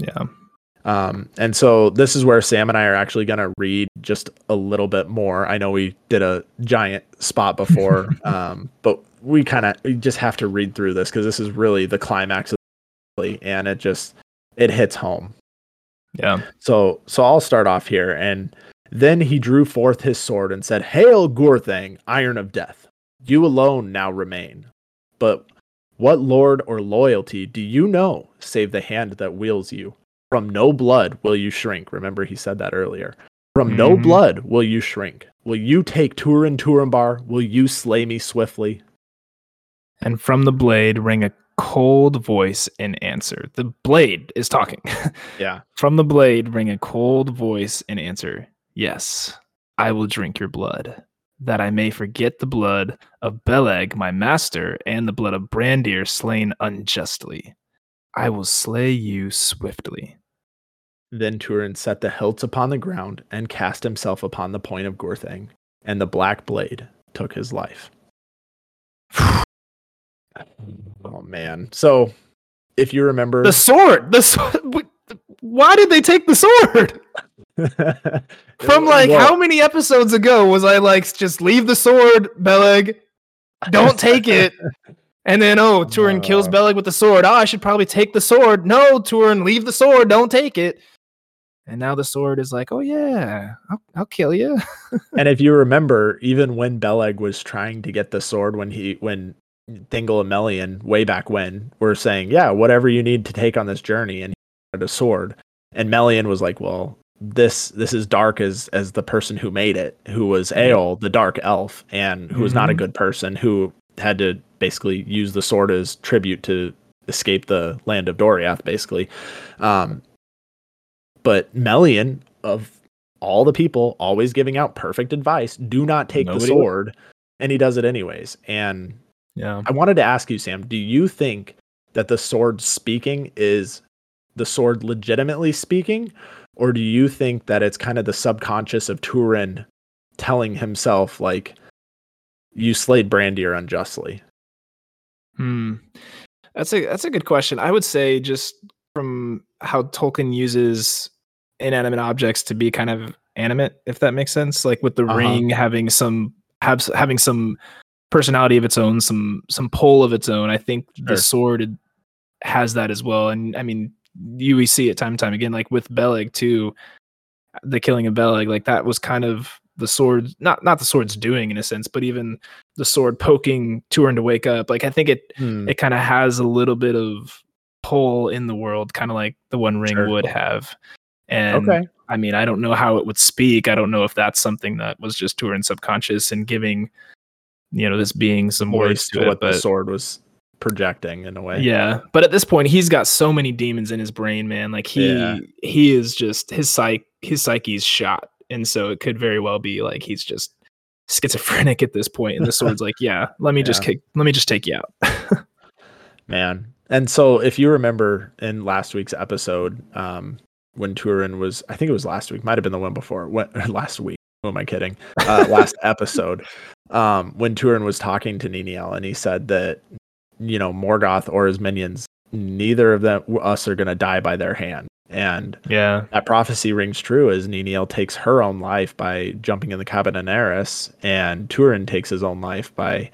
yeah, Um, and so this is where Sam and I are actually going to read just a little bit more. I know we did a giant spot before, um, but we kind of just have to read through this because this is really the climax of the and it just it hits home. yeah. So so I'll start off here, and then he drew forth his sword and said, "Hail, Gurthang, Iron of Death! You alone now remain. But what lord or loyalty do you know, save the hand that wields you? From no blood will you shrink." Remember, he said that earlier. From no Mhm. blood will you shrink. Will you take Turin Turambar? Will you slay me swiftly? And from the blade rang a cold voice in answer. The blade is talking. Yeah. from the blade rang a cold voice in answer. Yes, I will drink your blood, that I may forget the blood of Beleg, my master, and the blood of Brandir slain unjustly. I will slay you swiftly. Then Turin set the hilts upon the ground and cast himself upon the point of Gurthang, and the black blade took his life. Oh man. So if you remember The sword. The sword. Why did they take the sword? From like Well, how many episodes ago was I like, just leave the sword, Beleg? Don't take it. And then, oh, Turin kills. Beleg with the sword. Oh, I should probably take the sword. No, Turin, leave the sword. Don't take it. And now the sword is like, oh yeah, I'll, I'll kill you. and if you remember, even when Beleg was trying to get the sword, when he when Thingol and Melian way back when were saying, "Yeah, whatever you need to take on this journey," and he wanted a sword, and Melian was like, "Well, this this is dark as as the person who made it, who was Eöl, the dark elf, and who was not a Mhm. good person, who had to basically use the sword as tribute to escape the land of Doriath, basically." Um, but Melian of all the people always giving out perfect advice do not take the Nobody would. sword and he does it anyways and Yeah. i wanted to ask you sam do you think that the sword speaking is the sword legitimately speaking or do you think that it's kind of the subconscious of turin telling himself like you slayed brandir unjustly Hmm. That's a that's a good question. I would say just from how Tolkien uses inanimate objects to be kind of animate, if that makes sense. Like with the Uh-huh. ring having some have, having some personality of its own, some some pull of its own. I think the sword has that as well. And I mean, you we see it time and time again, like with Beleg too. The killing of Beleg, like that was kind of the sword, not not the sword's doing in a sense, but even the sword poking Turin to wake up. Like I think it Hmm. it kind of has a little bit of pull in the world, kind of like the One Ring Sure. would have. And okay I mean, I don't know how it would speak. I don't know if that's something that was just Turin's subconscious and giving, you know, this being some voice voice to to it. what the sword was projecting in a way yeah, but at this point, he's got so many demons in his brain, man. Like he Yeah. he is just his psyche his psyche's shot, and so it could very well be like he's just schizophrenic at this point, and the sword's like, yeah, let me just kick, let me just take you out. man and so if you remember in last week's episode um when turin was i think it was last week might have been the one before what last week who am i kidding? Uh last episode um when turin was talking to Niniel and he said that you know morgoth or his minions neither of them us are going to die by their hand. And yeah, that prophecy rings true as Niniel takes her own life by jumping in the Cabed-en-Aras, and Turin takes his own life by,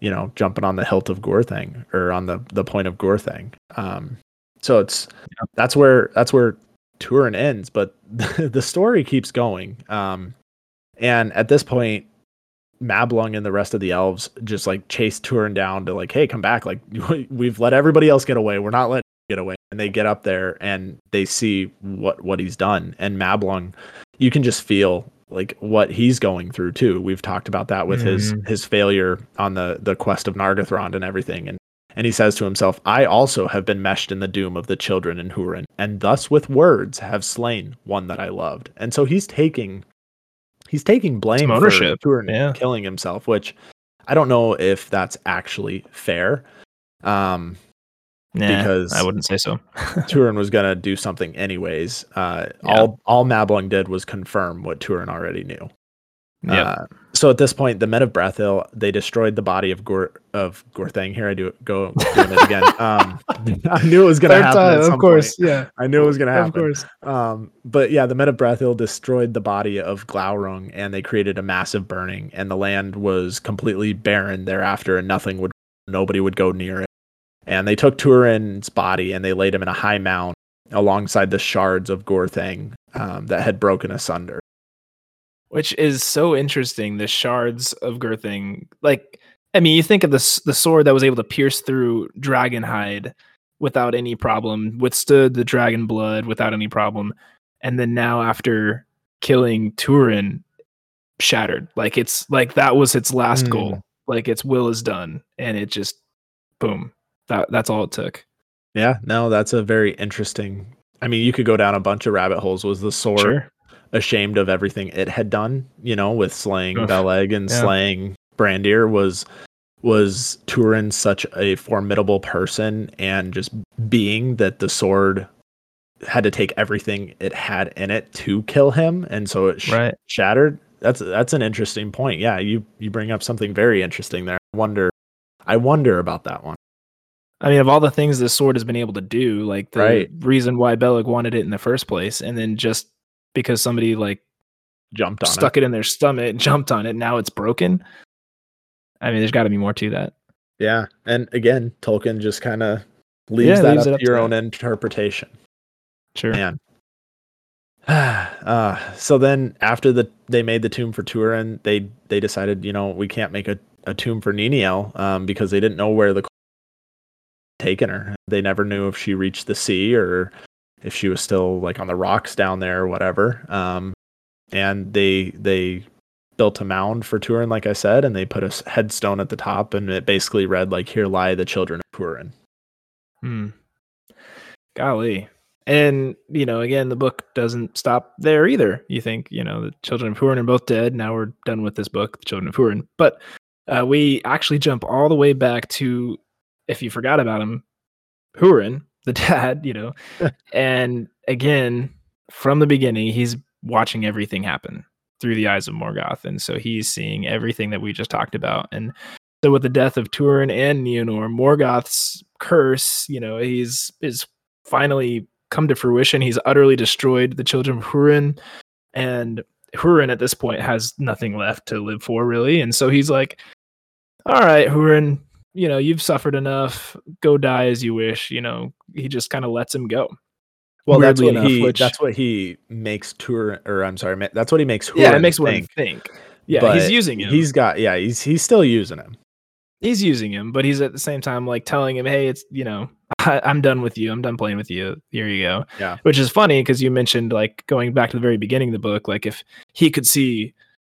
you know, jumping on the hilt of Gurthang or on the the point of Gurthang. Um, so it's that's where that's where Turin ends, but the story keeps going. Um, and at this point, Mablung and the rest of the elves just like chase Turin down to like, hey, come back! Like we've let everybody else get away. We're not letting get away. And they get up there and they see what what he's done. And Mablung, you can just feel like what he's going through too. We've talked about that with his Mhm. his failure on the the quest of Nargothrond and everything. And and he says to himself, I also have been meshed in the doom of the children in Hurin, and thus with words have slain one that I loved. And so he's taking he's taking blame Some for ownership, Turin yeah. killing himself, which I don't know if that's actually fair. Um Nah, Because- I wouldn't say so. Turin was gonna do something anyways. Uh, Yeah. All all Mablung did was confirm what Turin already knew. yeah, Uh, so at this point, the men of Brethil they destroyed the body of Gor of Gurthang. Here I do go doing it again. Um, I knew it was gonna happen. at some point. yeah, I knew it was gonna happen. of course. Um, but yeah, the men of Brethil destroyed the body of Glaurung and they created a massive burning, and the land was completely barren thereafter, and nothing would, nobody would go near it. And they took Turin's body and they laid him in a high mound alongside the shards of Gurthang um, that had broken asunder. Which is so interesting. The shards of Gurthang, like, I mean, you think of the the sword that was able to pierce through Dragonhide without any problem, withstood the dragon blood without any problem, and then now after killing Turin, shattered. Like it's like that was its last Mm. goal. Like its will is done, and it just boom. That that's all it took. Yeah, no, that's a very interesting. I mean, you could go down a bunch of rabbit holes. Was the sword Sure. Ashamed of everything it had done, you know, with slaying Oof. Beleg and Yeah. slaying Brandir was was Turin such a formidable person and just being that the sword had to take everything it had in it to kill him and so it sh- Right. shattered. That's that's an interesting point. Yeah, you you bring up something very interesting there. I wonder I wonder about that one. I mean, of all the things this sword has been able to do, like the Right. reason why Beleg wanted it in the first place, and then just because somebody like Jumped on stuck it. in their stomach, jumped on it, now it's broken. I mean, there's got to be more to that. Yeah, and again, Tolkien just kind of leaves Yeah, that leaves up up to your to own interpretation. Sure. Man. uh, so then after the they made the tomb for Turin, they they decided, you know, we can't make a, a tomb for Niniel um, because they didn't know where the taken her. They never knew if she reached the sea or if she was still like on the rocks down there or whatever. Um, and they they built a mound for Turin, like I said, and they put a headstone at the top, and it basically read like, "Here lie the children of Turin." Hmm. Golly. And, you know, again, the book doesn't stop there either. You think, you know, the children of Hurin are both dead. Now we're done with this book, The Children of Hurin. But uh, we actually jump all the way back to, if you forgot about him, Hurin, the dad, you know. and again, from the beginning, he's watching everything happen through the eyes of Morgoth. And so he's seeing everything that we just talked about. And so with the death of Turin and Neonor, Morgoth's curse, you know, he's is finally come to fruition. He's utterly destroyed the children of Hurin, and Hurin at this point has nothing left to live for, really. And so he's like, "All right, Hurin, you know, you've suffered enough. Go die as you wish." You know, he just kind of lets him go. Well, that's what enough, he which- that's what he makes Turin, or I'm sorry, that's what he makes. yeah, it makes one think, think. Yeah, he's using him. He's got yeah, he's he's still using him. he's using him, but he's at the same time like telling him, "Hey, it's you know, I, I'm done with you. I'm done playing with you. Here you go." Yeah. Which is funny because you mentioned like going back to the very beginning of the book, like if he could see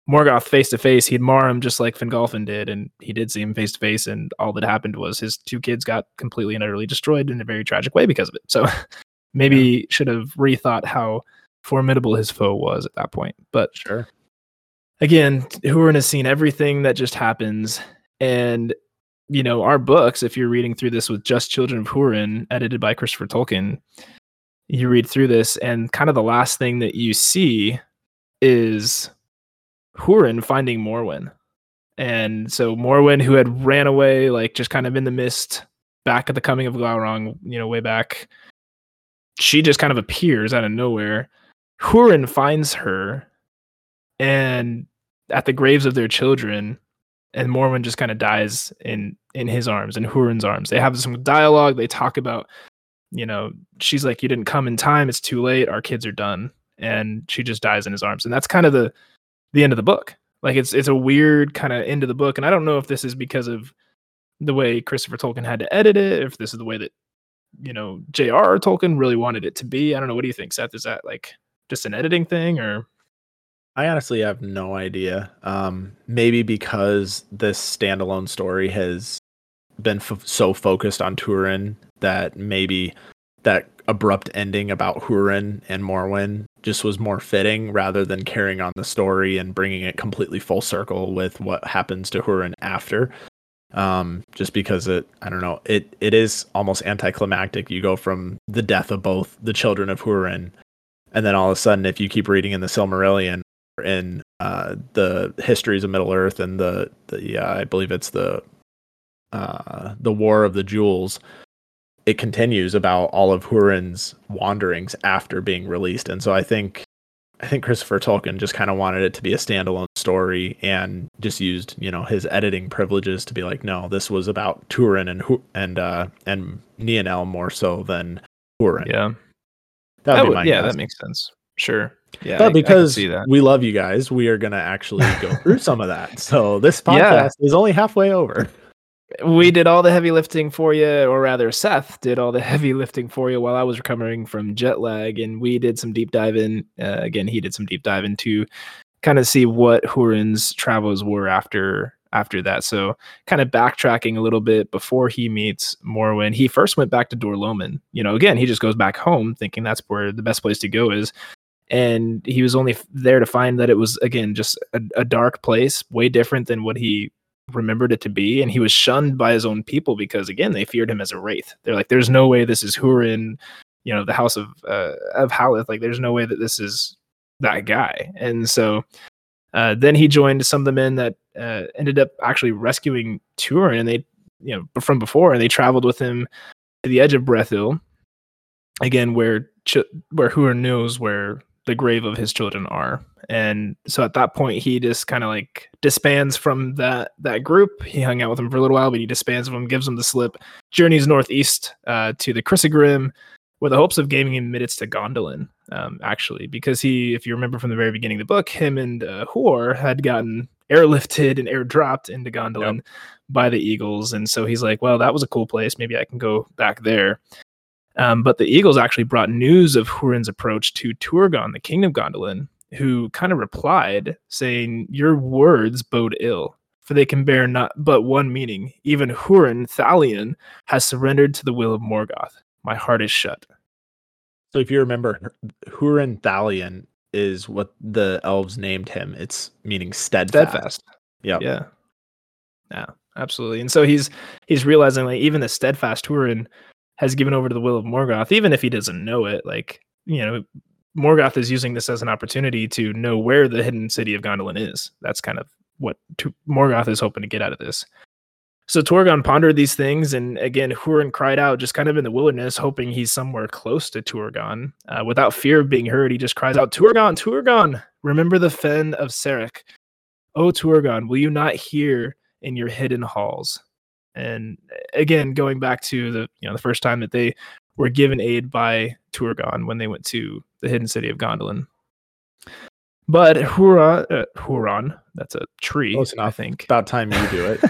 Morgoth face to face, he'd mar him just like Fingolfin did, and he did see him face to face, and all that happened was his two kids got completely and utterly destroyed in a very tragic way because of it. So maybe should have rethought how formidable his foe was at that point, but Sure. again, Hurin has seen everything that just happens. And, you know, our books, if you're reading through this with Just Children of Hurin, edited by Christopher Tolkien, you read through this, and kind of the last thing that you see is Hurin finding Morwen. And so Morwen, who had ran away, like just kind of in the mist back at the coming of Glaurung, you know, way back, she just kind of appears out of nowhere. Hurin finds her and at the graves of their children, and Morwen just kind of dies in in his arms, in Hurin's arms. They have some dialogue. They talk about, you know, she's like, "You didn't come in time. It's too late. Our kids are done," and she just dies in his arms. And that's kind of the the end of the book. Like it's it's a weird kind of end of the book, and I don't know if this is because of the way Christopher Tolkien had to edit it, if this is the way that you know J.R.R. Tolkien really wanted it to be. I don't know. What do you think, Seth? Is that like just an editing thing, or I honestly have no idea. Um, maybe because this standalone story has been f- so focused on Turin that maybe that abrupt ending about Hurin and Morwen just was more fitting rather than carrying on the story and bringing it completely full circle with what happens to Hurin after. Um, just because it, I don't know, it it is almost anticlimactic. You go from the death of both the children of Hurin, and then all of a sudden, if you keep reading in the Silmarillion, in uh, the histories of Middle Earth and the the uh, I believe it's the uh, the War of the Jewels. It continues about all of Hurin's wanderings after being released, and so I think I think Christopher Tolkien just kind of wanted it to be a standalone story and just used you know his editing privileges to be like, no, this was about Turin and and uh, and Niniel more so than Hurin. yeah, that would be my yeah, guess. that makes sense. Sure. Yeah, I- I but can because that. we love you guys, we are going to actually go through some of that. So this podcast Yeah. is only halfway over. We did all the heavy lifting for you, or rather, Seth did all the heavy lifting for you while I was recovering from jet lag, and we did some deep dive in. Uh, again, he did some deep dive into kind of see what Hurin's travels were after after that. So, kind of backtracking a little bit before he meets Morwen, he first went back to Dor-lómin. You know, again, he just goes back home thinking that's where the best place to go is. And he was only there to find that it was again just a, a dark place, way different than what he remembered it to be and he was shunned by his own people because again they feared him as a wraith. They're like there's no way this is hurin you know the house of uh, of haleth. Like there's no way that this is that guy. And so uh, then he joined some of the men that uh, ended up actually rescuing Turin and they you know from before and they traveled with him to the edge of Brethil again where Ch- where Hurin knows where the grave of his children are. And so at that point, he just kind of like disbands from that that group. He hung out with them for a little while, but he disbands them, gives them the slip, journeys northeast uh, to the Crissaegrim with the hopes of gaining admittance to Gondolin. Um, actually, because he, if you remember from the very beginning of the book, him and uh, Huor had gotten airlifted and airdropped into Gondolin yep. by the Eagles, and so he's like, "Well, that was a cool place. Maybe I can go back there." Um, but the Eagles actually brought news of Hurin's approach to Turgon, the king of Gondolin, who kind of replied, saying, Your words bode ill, for they can bear not but one meaning. Even Hurin Thalion has surrendered to the will of Morgoth. My heart is shut. So if you remember, Hurin Thalion is what the elves named him. It's meaning steadfast. Steadfast. Yep. Yeah. Yeah. Absolutely. And so he's he's realizing like even the steadfast Hurin has given over to the will of Morgoth, even if he doesn't know it. Like, you know, Morgoth is using this as an opportunity to know where the hidden city of Gondolin is. That's kind of what to, Morgoth is hoping to get out of this. So Turgon pondered these things, and again, Hurin cried out, just kind of in the wilderness, hoping he's somewhere close to Turgon. Uh, without fear of being heard, he just cries out, Turgon, Turgon, remember the fen of Serech. Oh, Turgon, will you not hear in your hidden halls? And again, going back to the you know the first time that they were given aid by Turgon when they went to the hidden city of Gondolin. But Huron, uh, Huron, that's a tree. Close enough. I think. About time you do it.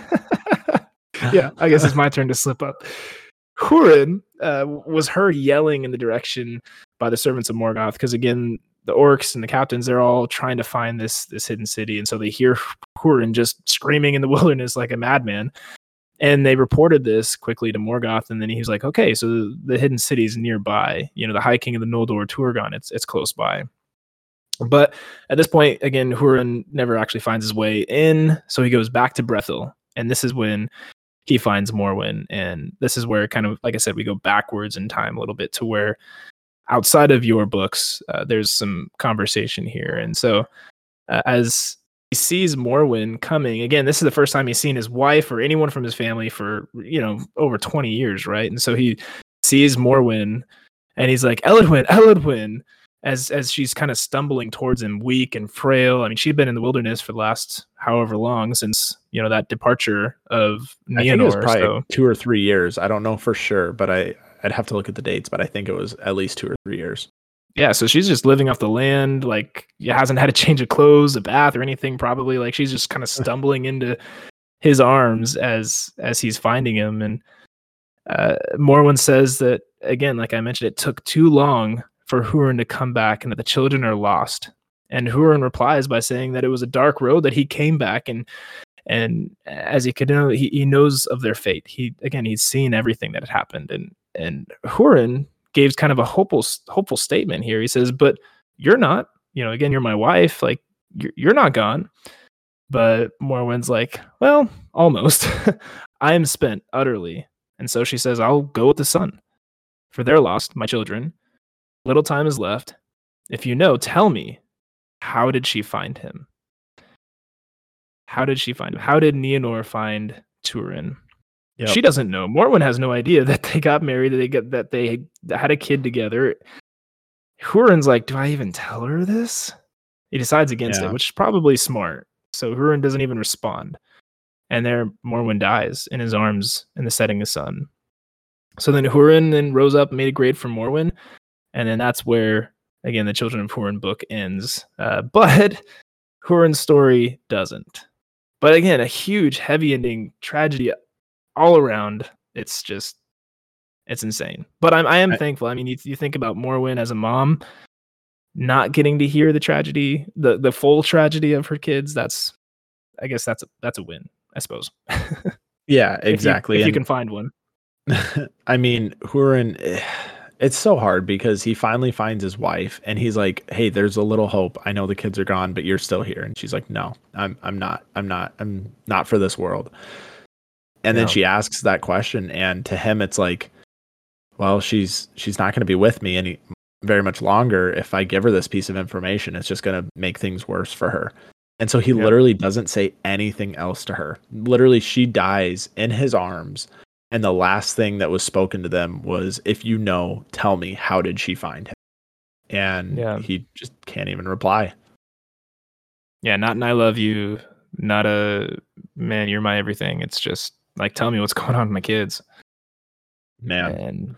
yeah, I guess it's my turn to slip up. Hurin uh, was heard yelling in the direction by the servants of Morgoth because again, the orcs and the captains they're all trying to find this this hidden city, and so they hear Hurin just screaming in the wilderness like a madman. And they reported this quickly to Morgoth, and then he was like, "Okay, so the hidden city is nearby. You know, the High King of the Noldor, Turgon, it's it's close by." But at this point, again, Hurin never actually finds his way in, so he goes back to Brethil, and this is when he finds Morwen, and this is where kind of, like I said, we go backwards in time a little bit to where outside of your books, uh, there's some conversation here, and so uh, as he sees Morwen coming again. This is the first time he's seen his wife or anyone from his family for you know over 20 years, right? And so he sees Morwen, and he's like, Eledhwen, Eledhwen, as as she's kind of stumbling towards him, weak and frail. I mean, she'd been in the wilderness for the last however long since you know that departure of Nienor. I think it was probably so. two or three years. I don't know for sure, but I I'd have to look at the dates, but I think it was at least two or three years yeah, so she's just living off the land, like hasn't had a change of clothes, a bath, or anything. Probably like she's just kind of stumbling into his arms as as he's finding him. And uh, Morwen says that again, like I mentioned, it took too long for Hurin to come back, and that the children are lost. And Hurin replies by saying that it was a dark road that he came back, and and as he could know, he, he knows of their fate. He again, he's seen everything that had happened, and and Hurin gave kind of a hopeful hopeful statement here. He says, "But you're not. You know, again, you're my wife. Like you're, you're not gone." But Morwen's like, "Well, almost. I am spent utterly." And so she says, "I'll go with the sun, for they're lost, my children. Little time is left. If you know, tell me, how did she find him? How did she find him? How did Nienor find Turin?" Yep. She doesn't know. Morwen has no idea that they got married, that they get that they had a kid together. Hurin's like, do I even tell her this? He decides against yeah. it, which is probably smart. So Hurin doesn't even respond. And there Morwen dies in his arms in the setting of sun. So then Hurin then rose up and made a grade for Morwen. And then that's where, again, the Children of Hurin book ends. Uh, but Hurin's story doesn't. But again, a huge, heavy ending tragedy all around, it's just it's insane. But I'm I am I, thankful. I mean, you, you think about Morwen as a mom, not getting to hear the tragedy, the the full tragedy of her kids. That's I guess that's a, that's a win, I suppose. yeah, exactly. if, you, if you, can find one. I mean, Hurin, eh, it's so hard because he finally finds his wife and he's like, "Hey, there's a little hope. I know the kids are gone, but you're still here." And she's like, "No, I'm I'm not. I'm not. I'm not for this world." And then she asks that question, and to him, it's like, well, she's she's not going to be with me any very much longer. If I give her this piece of information, it's just going to make things worse for her. And so he literally doesn't say anything else to her. Literally, she dies in his arms. And the last thing that was spoken to them was, if you know, tell me, how did she find him? and Yeah. he just can't even reply. Yeah, not and I love you. Not a man, you're my everything. It's just like tell me what's going on with my kids. Man. And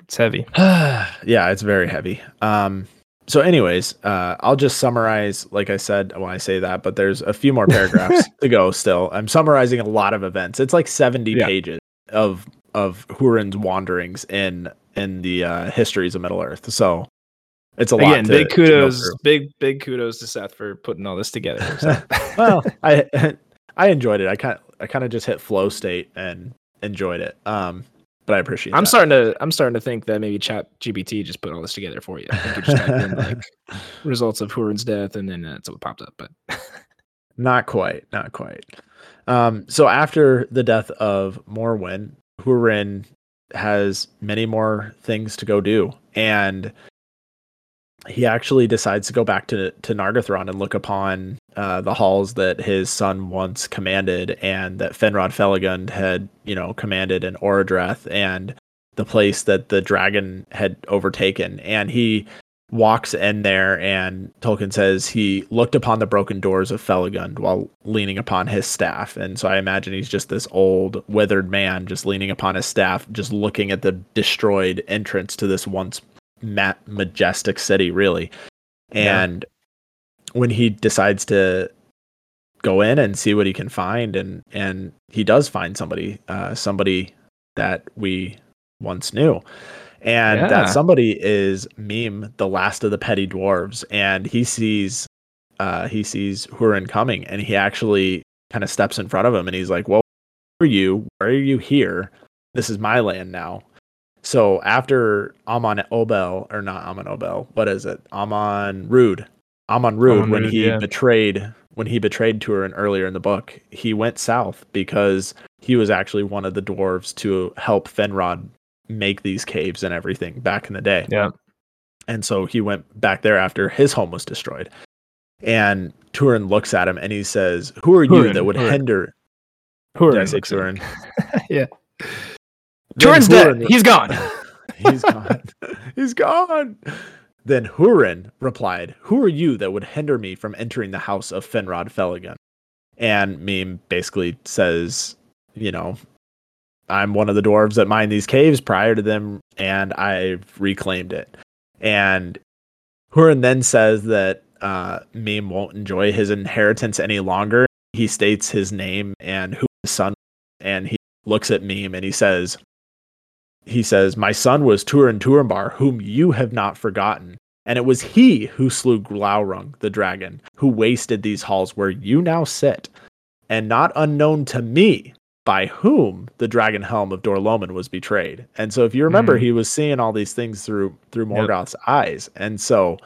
it's heavy. yeah, it's very heavy. Um, so, anyways, uh, I'll just summarize, like I said when I say that, but there's a few more paragraphs to go. Still, I'm summarizing a lot of events. It's like 70 Yeah. pages of of Hurin's wanderings in in the uh, histories of Middle Earth. So, it's a lot. Again, big kudos, big big kudos to Seth for putting all this together. So. well, I I enjoyed it. I kind I kind of just hit flow state and enjoyed it. Um, but I appreciate. I'm that. starting to I'm starting to think that maybe Chat GPT just put all this together for you. You just typed in like results of Hurin's death, and then that's what popped up. But Not quite, not quite. Um, so after the death of Morwen, Hurin has many more things to go do, and he actually decides to go back to to Nargothrond and look upon uh, the halls that his son once commanded, and that Finrod Felagund had, you know, commanded in Orodreth, and the place that the dragon had overtaken, and he walks in there and Tolkien says he looked upon the broken doors of Felagund while leaning upon his staff. And so I imagine he's just this old withered man just leaning upon his staff, just looking at the destroyed entrance to this once ma- majestic city, really. Yeah. When he decides to go in and see what he can find and and he does find somebody uh somebody that we once knew and Yeah. that somebody is Mîm, the last of the petty dwarves, and he sees uh he sees Hurin coming and he actually kind of steps in front of him and he's like, Well, who are you? Why are you here? This is my land now. So after Amon Obel, or not Amon Obel, what is it? Amon Rûdh. Amon Rûdh, when he yeah. betrayed when he betrayed Turin earlier in the book, he went south because he was actually one of the dwarves to help Finrod make these caves and everything back in the day. yeah, And so he went back there after his home was destroyed. And Turin looks at him and he says, Who are you that would Hurin. hinder Hurin Did I say looks at him. Turin? yeah, Turin's dead. Hurin- He's gone. He's gone. He's gone. Then Hurin replied, Who are you that would hinder me from entering the house of Finrod Felagund? And Mîm basically says, You know, I'm one of the dwarves that mine these caves prior to them, and I've reclaimed it. And Hurin then says that uh, Mîm won't enjoy his inheritance any longer. He states his name and who his son, and he looks at Mîm and he says, he says, My son was Turin Turambar, whom you have not forgotten. And it was he who slew Glaurung, the dragon, who wasted these halls where you now sit. And not unknown to me, by whom the dragon helm of Dor-lómin was betrayed. And so if you remember, Mhm. he was seeing all these things through through Yep. Morgoth's eyes. And so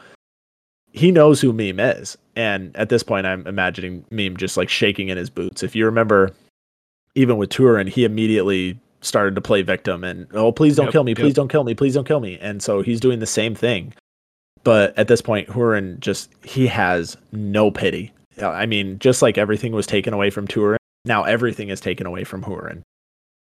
he knows who Mîm is. And at this point, I'm imagining Mîm just like shaking in his boots. If you remember, even with Turin, he immediately started to play victim and, oh, please don't Yep, kill me. Please yep. don't kill me. Please don't kill me. And so he's doing the same thing. But at this point, Hurin just, he has no pity. I mean, just like everything was taken away from Turin, now everything is taken away from Hurin.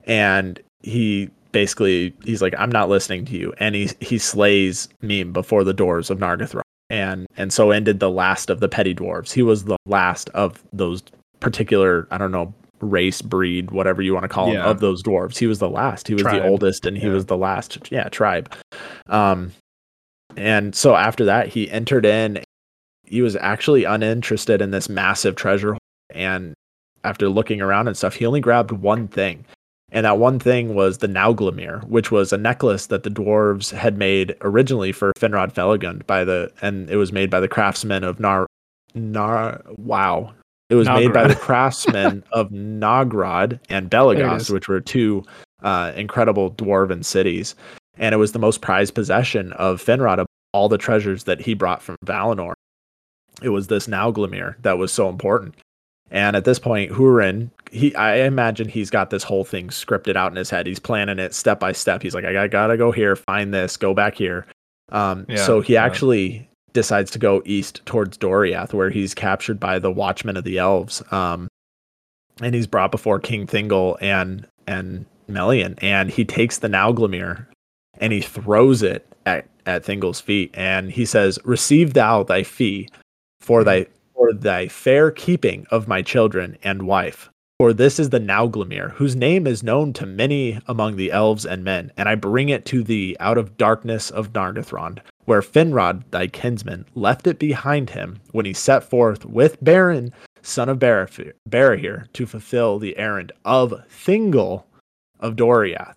And he basically, he's like, I'm not listening to you. And he, he slays Mîm before the doors of Nargothrond and and so ended the last of the petty dwarves. He was the last of those particular, I don't know, race, breed, whatever you want to call Yeah. them, of those dwarves. He was the last. He was Tribe. the oldest, and he Yeah. was the last. Yeah, tribe. Um, and so after that, he entered in. He was actually uninterested in this massive treasure, and after looking around and stuff, he only grabbed one thing. And that one thing was the Nauglamir, which was a necklace that the dwarves had made originally for Finrod Felagund by the and it was made by the craftsmen of Nar Nar wow. It was made by the craftsmen of Nogrod and There it Belegost, which were two uh, incredible dwarven cities. And it was the most prized possession of Finrod of all the treasures that he brought from Valinor. It was this Nauglamir that was so important. And at this point, Hurin, he I imagine he's got this whole thing scripted out in his head. He's planning it step by step. He's like, I gotta go here, find this, go back here. Um, Yeah, so he yeah. actually decides to go east towards Doriath, where he's captured by the Watchmen of the Elves. Um, and he's brought before King Thingol and and Melian, and he takes the Nauglamir and he throws it at at Thingol's feet, and he says, "Receive thou thy fee for thy for thy fair keeping of my children and wife." For this is the Nauglamir, whose name is known to many among the elves and men, and I bring it to thee out of darkness of Nargothrond, where Finrod, thy kinsman, left it behind him when he set forth with Beren, son of Barahir, to fulfill the errand of Thingol of Doriath.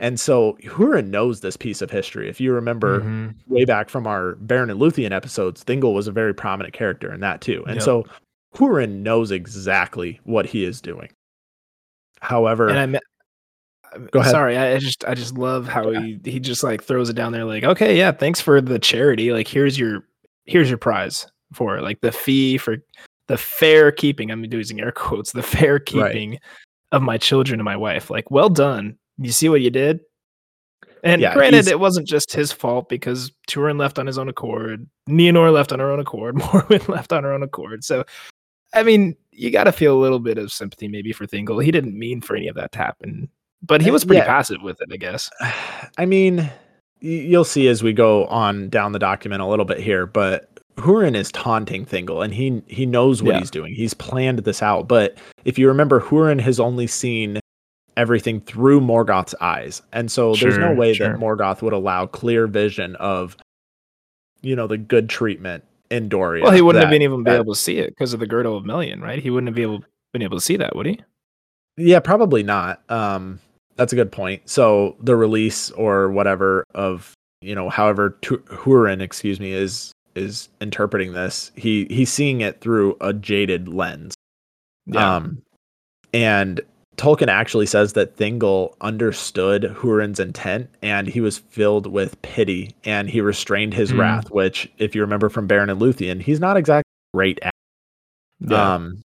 And so Hurin knows this piece of history. If you remember mm-hmm. way back from our Beren and Luthien episodes, Thingol was a very prominent character in that too. And yep. so Hurin knows exactly what he is doing. However, and I met, go ahead. Sorry, I just I just love how he he just like throws it down there like, okay, yeah, thanks for the charity. Like here's your here's your prize for like the fee for the fair keeping. I'm using air quotes, the fair keeping right. of my children and my wife. Like, well done. You see what you did? And yeah, granted, it wasn't just his fault because Turin left on his own accord, Nienor left on her own accord, Morwen left on her own accord. So I mean, you got to feel a little bit of sympathy maybe for Thingol. He didn't mean for any of that to happen, but he uh, was pretty yeah. passive with it, I guess. I mean, you'll see as we go on down the document a little bit here, but Hurin is taunting Thingol, and he he knows what yeah. he's doing. He's planned this out. But if you remember, Hurin has only seen everything through Morgoth's eyes, and so sure, there's no way sure. that Morgoth would allow clear vision of, you know, the good treatment in Doria. Well, he wouldn't that, have been even been able to see it because of the girdle of Melian, right? He wouldn't have been able been able to see that, would he? Yeah, probably not. Um, that's a good point. So the release or whatever of you know, however Hurin, excuse me, is is interpreting this, he he's seeing it through a jaded lens. Yeah. Um, and Tolkien actually says that Thingol understood Hurin's intent and he was filled with pity and he restrained his mm. wrath, which, if you remember from Beren and Luthien, he's not exactly great at. Yeah. Um,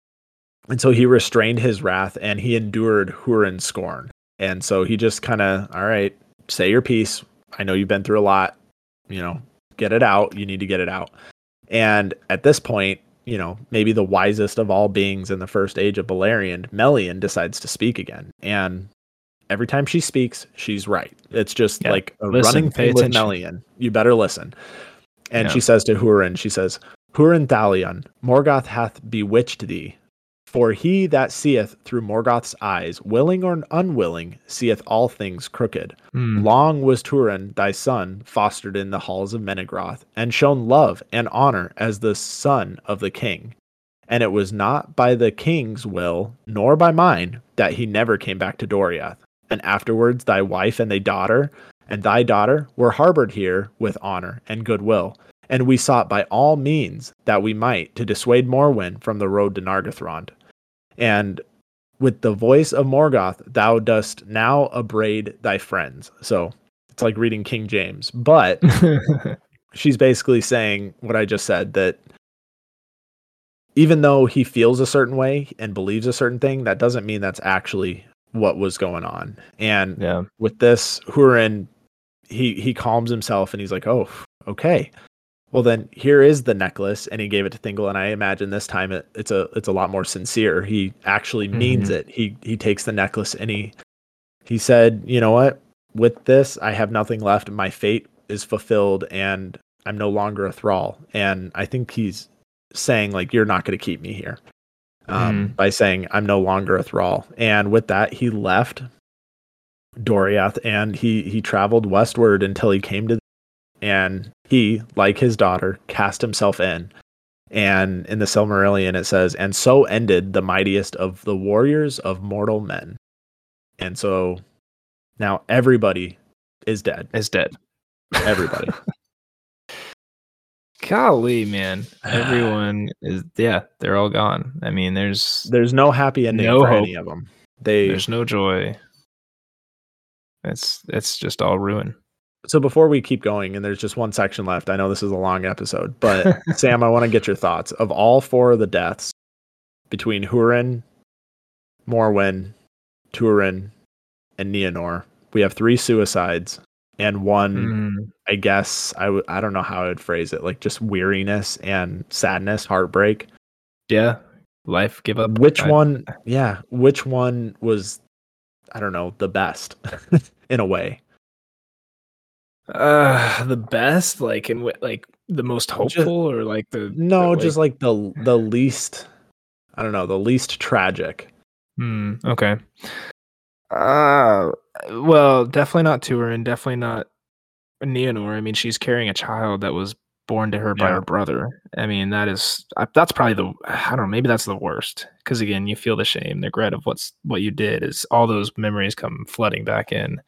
and so he restrained his wrath and he endured Hurin's scorn. And so he just kind of, all right, say your piece. I know you've been through a lot. You know, get it out. You need to get it out. And at this point, you know, maybe the wisest of all beings in the first age of Beleriand, Melian decides to speak again. And every time she speaks, she's right. It's just yeah. like a listen, running thing with Melian. You better listen. And yeah. she says to Hurin, she says, Hurin Thalion, Morgoth hath bewitched thee. For he that seeth through Morgoth's eyes, willing or unwilling, seeth all things crooked. Mm. Long was Turin, thy son, fostered in the halls of Menegroth, and shown love and honor as the son of the king. And it was not by the king's will, nor by mine, that he never came back to Doriath. And afterwards thy wife and thy daughter, and thy daughter, were harbored here with honor and goodwill. And we sought by all means that we might to dissuade Morwen from the road to Nargothrond. And with the voice of Morgoth, thou dost now abrade thy friends. So it's like reading King James, but she's basically saying what I just said that even though he feels a certain way and believes a certain thing, that doesn't mean that's actually what was going on. And yeah. with this, Hurin, he he calms himself and he's like, "Oh, okay well then here is the necklace and he gave it to Thingol and I imagine this time it, it's a it's a lot more sincere. He actually means mm-hmm. it. He he takes the necklace and he he said, "You know what? With this I have nothing left. My fate is fulfilled and I'm no longer a thrall." And I think he's saying like you're not going to keep me here. Um, mm. by saying I'm no longer a thrall. And with that he left Doriath and he he traveled westward until he came to and he, like his daughter, cast himself in. And in the Silmarillion, it says, and so ended the mightiest of the warriors of mortal men. And so now everybody is dead. Is dead. Everybody. Golly, man. Everyone is yeah, they're all gone. I mean, there's there's no happy ending no for hope. any of them. They there's no joy. It's it's just all ruin so before we keep going, and there's just one section left. I know this is a long episode, but Sam, I want to get your thoughts of all four of the deaths between Hurin, Morwen, Turin, and Nienor. We have three suicides and one, mm. I guess I w- I don't know how I would phrase it, like just weariness and sadness, heartbreak. Yeah, life give up. Which I, one? Yeah, which one was? I don't know the best in a way. Uh, the best, like in like the most hopeful, Just- or like the No, the, just like the the least. I don't know, the least tragic. Hmm. Okay. Uh, well, definitely not Turin. Definitely not Nienor. I mean, she's carrying a child that was born to her by her brother. I mean, that is that's probably the I don't know. Maybe that's the worst because again, you feel the shame, the regret of what's what you did. Is all those memories come flooding back in.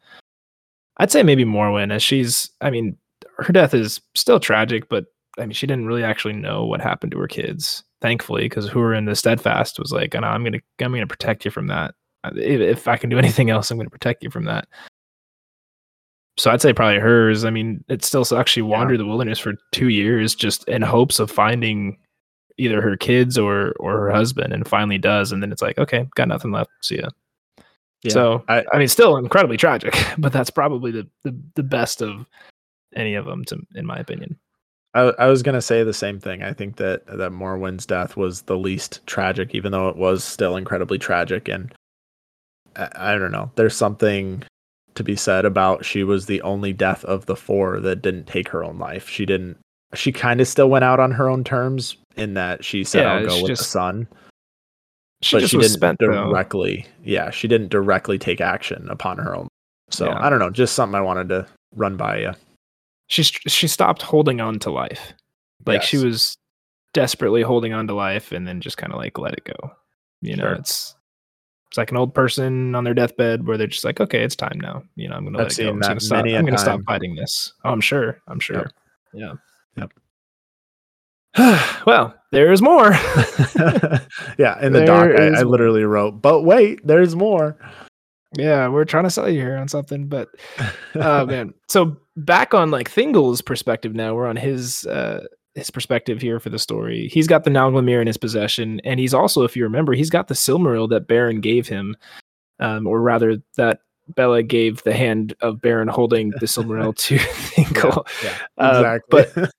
I'd say maybe Morwen, as she's. I mean, her death is still tragic, but I mean, she didn't really actually know what happened to her kids. Thankfully, because Hurin the steadfast was like, "No, I'm gonna, I'm gonna protect you from that. If, if I can do anything else, I'm gonna protect you from that." So I'd say probably hers. I mean, it still sucks. She wandered the wilderness for two years just in hopes of finding either her kids or or her husband, and finally does. And then it's like, okay, got nothing left. See ya. Yeah, So I- I, mean, still incredibly tragic, but that's probably the, the the best of any of them, to in my opinion. I, I was gonna say the same thing. I think that that Morwen's death was the least tragic, even though it was still incredibly tragic. And I, I don't know. There's something to be said about she was the only death of the four that didn't take her own life. She didn't. She kind of still went out on her own terms in that she said, Yeah, "I'll go with the just- sun," She but just she didn't spent though. directly. Yeah, she didn't directly take action upon her own. So Yeah. I don't know. Just something I wanted to run by you. She she stopped holding on to life, like she was desperately holding on to life, and then just kind of like let it go. You know, Sure. it's it's like an old person on their deathbed where they're just like, okay, it's time now. You know, I'm gonna I've let it go. I'm gonna stop. I'm gonna stop fighting this. Oh, I'm sure. I'm sure. Yeah. Yep. well, there's more. yeah, in the doc, I, I literally wrote, "But wait, there's more." yeah, we're trying to sell you here on something, but oh man. So back on like Thingol's perspective now, we're on his uh his perspective here for the story. He's got the Nauglamír in his possession, and he's also, if you remember, he's got the Silmaril that Beren gave him, um, or rather that Bella gave the hand of Beren holding the Silmaril to Thingol. yeah, Uh, exactly. but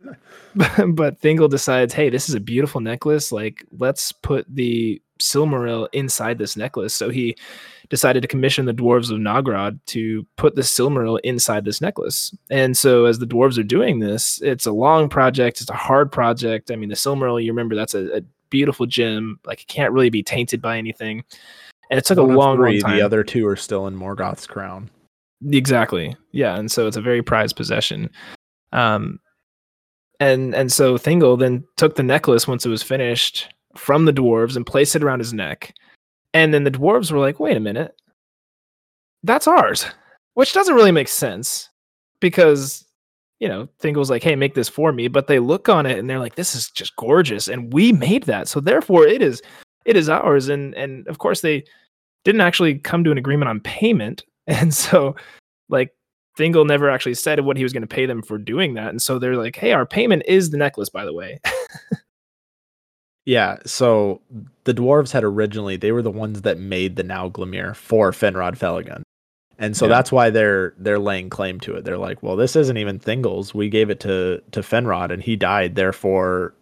Thingol decides, hey, this is a beautiful necklace. Like, let's put the Silmaril inside this necklace. So he decided to commission the dwarves of Nogrod to put the Silmaril inside this necklace. And so, as the dwarves are doing this, it's a long project. It's a hard project. I mean, the Silmaril, you remember, that's a, a beautiful gem. Like, it can't really be tainted by anything. And it took One a long, three, long time. The other two are still in Morgoth's crown. Exactly. Yeah, and so it's a very prized possession. Um and and so Thingol then took the necklace once it was finished from the dwarves and placed it around his neck. And then the dwarves were like, "Wait a minute. That's ours." Which doesn't really make sense because you know, Thingol's like, "Hey, make this for me," but they look on it and they're like, "This is just gorgeous and we made that." So therefore it is it is ours and and of course they didn't actually come to an agreement on payment. And so like Thingol never actually said what he was going to pay them for doing that. And so they're like, hey, our payment is the necklace, by the way. Yeah, so the dwarves had originally they were the ones that made the Nauglamír for Finrod Felagund. And so Yeah. that's why they're they're laying claim to it. They're like, well, this isn't even Thingol's. We gave it to to Finrod and he died, therefore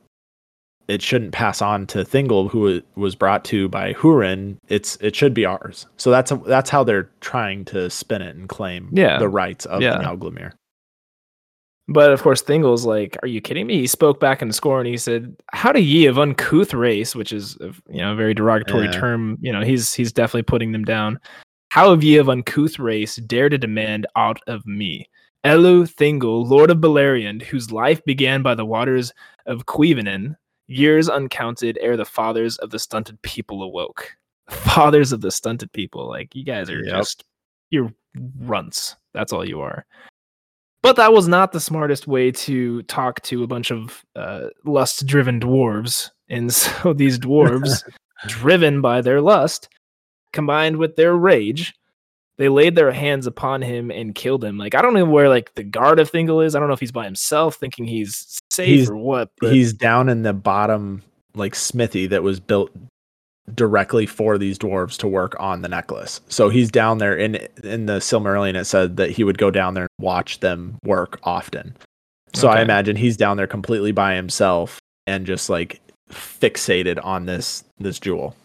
it shouldn't pass on to Thingol, who it was brought to by Hurin. It's it should be ours. So that's that's how they're trying to spin it and claim Yeah. the rights of Yeah. the. But of course, Thingol's like, "Are you kidding me?" He spoke back in score and he said, "How do ye of uncouth race?" Which is, uh, you know, a very derogatory Yeah. term. You know, he's he's definitely putting them down. How have ye of uncouth race dare to demand out of me, Elu Thingol, Lord of Beleriand, whose life began by the waters of Cuiviénen, years uncounted ere the fathers of the stunted people awoke. Fathers of the stunted people, like you guys are Yep. just you're runts. That's all you are. But that was not the smartest way to talk to a bunch of uh, lust driven dwarves. And so these dwarves, driven by their lust, combined with their rage, they laid their hands upon him and killed him. Like, I don't know where like the guard of Thingol is. I don't know if he's by himself thinking he's safe He's- or what. But He's down in the bottom like smithy that was built directly for these dwarves to work on the necklace. So he's down there in in the Silmarillion it said that he would go down there and watch them work often. So I imagine he's down there completely by himself and just like fixated on this this jewel.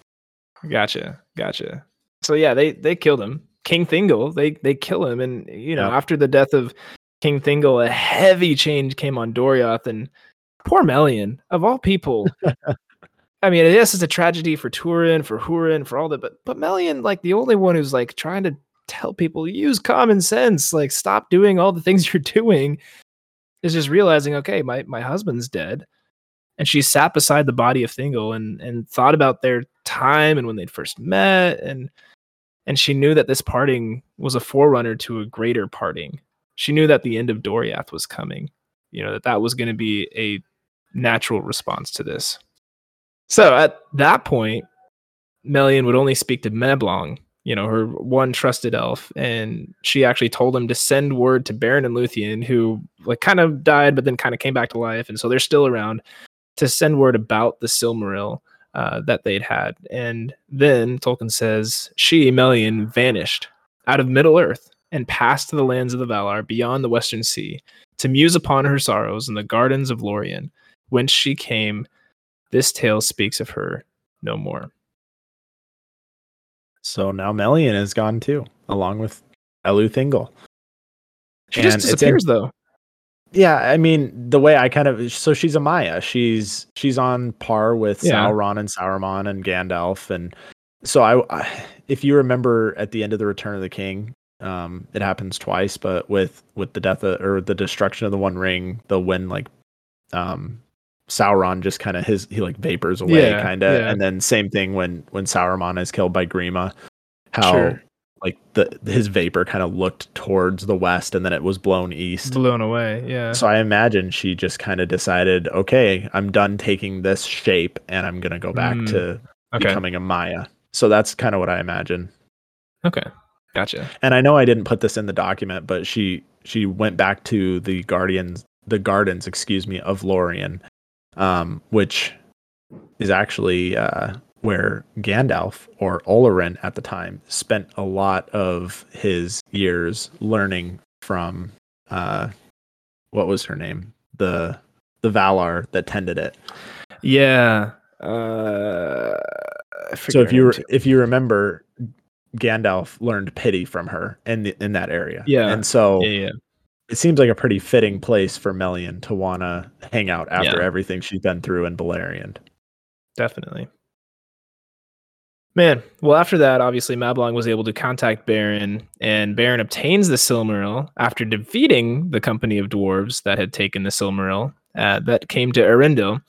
Gotcha, gotcha. So yeah, they they killed him. King Thingol, they they kill him, and you know Yep. after the death of King Thingol, a heavy change came on Doriath, and poor Melian, of all people. I mean, yes, it's a tragedy for Turin, for Hurin, for all that, but but Melian, like the only one who's like trying to tell people use common sense, like stop doing all the things you're doing, is just realizing, okay, my my husband's dead, and she sat beside the body of Thingol and and thought about their time and when they'd first met, and and she knew that this parting was a forerunner to a greater parting. She knew that the end of Doriath was coming. You know that that was going to be a natural response to this. So at that point, Melian would only speak to Mablung, you know, her one trusted elf, and she actually told him to send word to Beren and Luthien, who like kind of died but then kind of came back to life, and so they're still around, to send word about the Silmaril uh, that they'd had. And then Tolkien says she, Melian, vanished out of Middle Earth and passed to the lands of the Valar beyond the Western Sea to muse upon her sorrows in the gardens of Lorien, whence she came this tale speaks of her no more. So now Melian is gone too, along with Elu Thingol. She and just disappears in, though. Yeah, I mean the way I kind of so she's a Maia. She's she's on par with yeah. Sauron and Saruman and Gandalf, and so I, I, if you remember at the end of the Return of the King, um, it happens twice, but with with the death of, or the destruction of the One Ring, the when like um Sauron just kind of his he like vapors away yeah, kind of yeah. and then same thing when when Sauron is killed by Grima how sure. Like the his vapor kind of looked towards the west and then it was blown east. Blown away yeah. So I imagine she just kind of decided okay I'm done taking this shape and I'm going to go back mm, to okay. becoming a Maia so that's kind of what I imagine. Okay gotcha. And I know I didn't put this in the document but she she went back to the guardians the gardens excuse me of Lorien um, which is actually uh, where Gandalf or Olorin at the time spent a lot of his years learning from uh, what was her name the the Valar that tended it. Yeah. Uh, so if you if you remember, Gandalf learned pity from her in the, in that area. Yeah. And so yeah, yeah it seems like a pretty fitting place for Melian to want to hang out after yeah. everything she's been through in Beleriand. Definitely. Man, well, after that, obviously, Mablung was able to contact Beren, and Beren obtains the Silmaril after defeating the company of dwarves that had taken the Silmaril uh, that came to Eärendil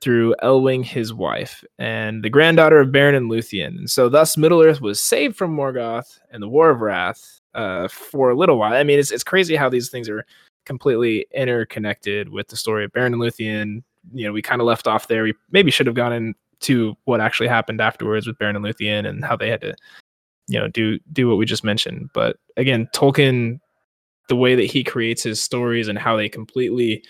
through Elwing, his wife, and the granddaughter of Beren and Luthien. And so, thus, Middle Earth was saved from Morgoth and the War of Wrath, uh, for a little while. I mean, it's it's crazy how these things are completely interconnected with the story of Beren and Luthien. You know, we kind of left off there. We maybe should have gone into what actually happened afterwards with Beren and Luthien and how they had to, you know, do do what we just mentioned. But again, Tolkien, the way that he creates his stories and how they completely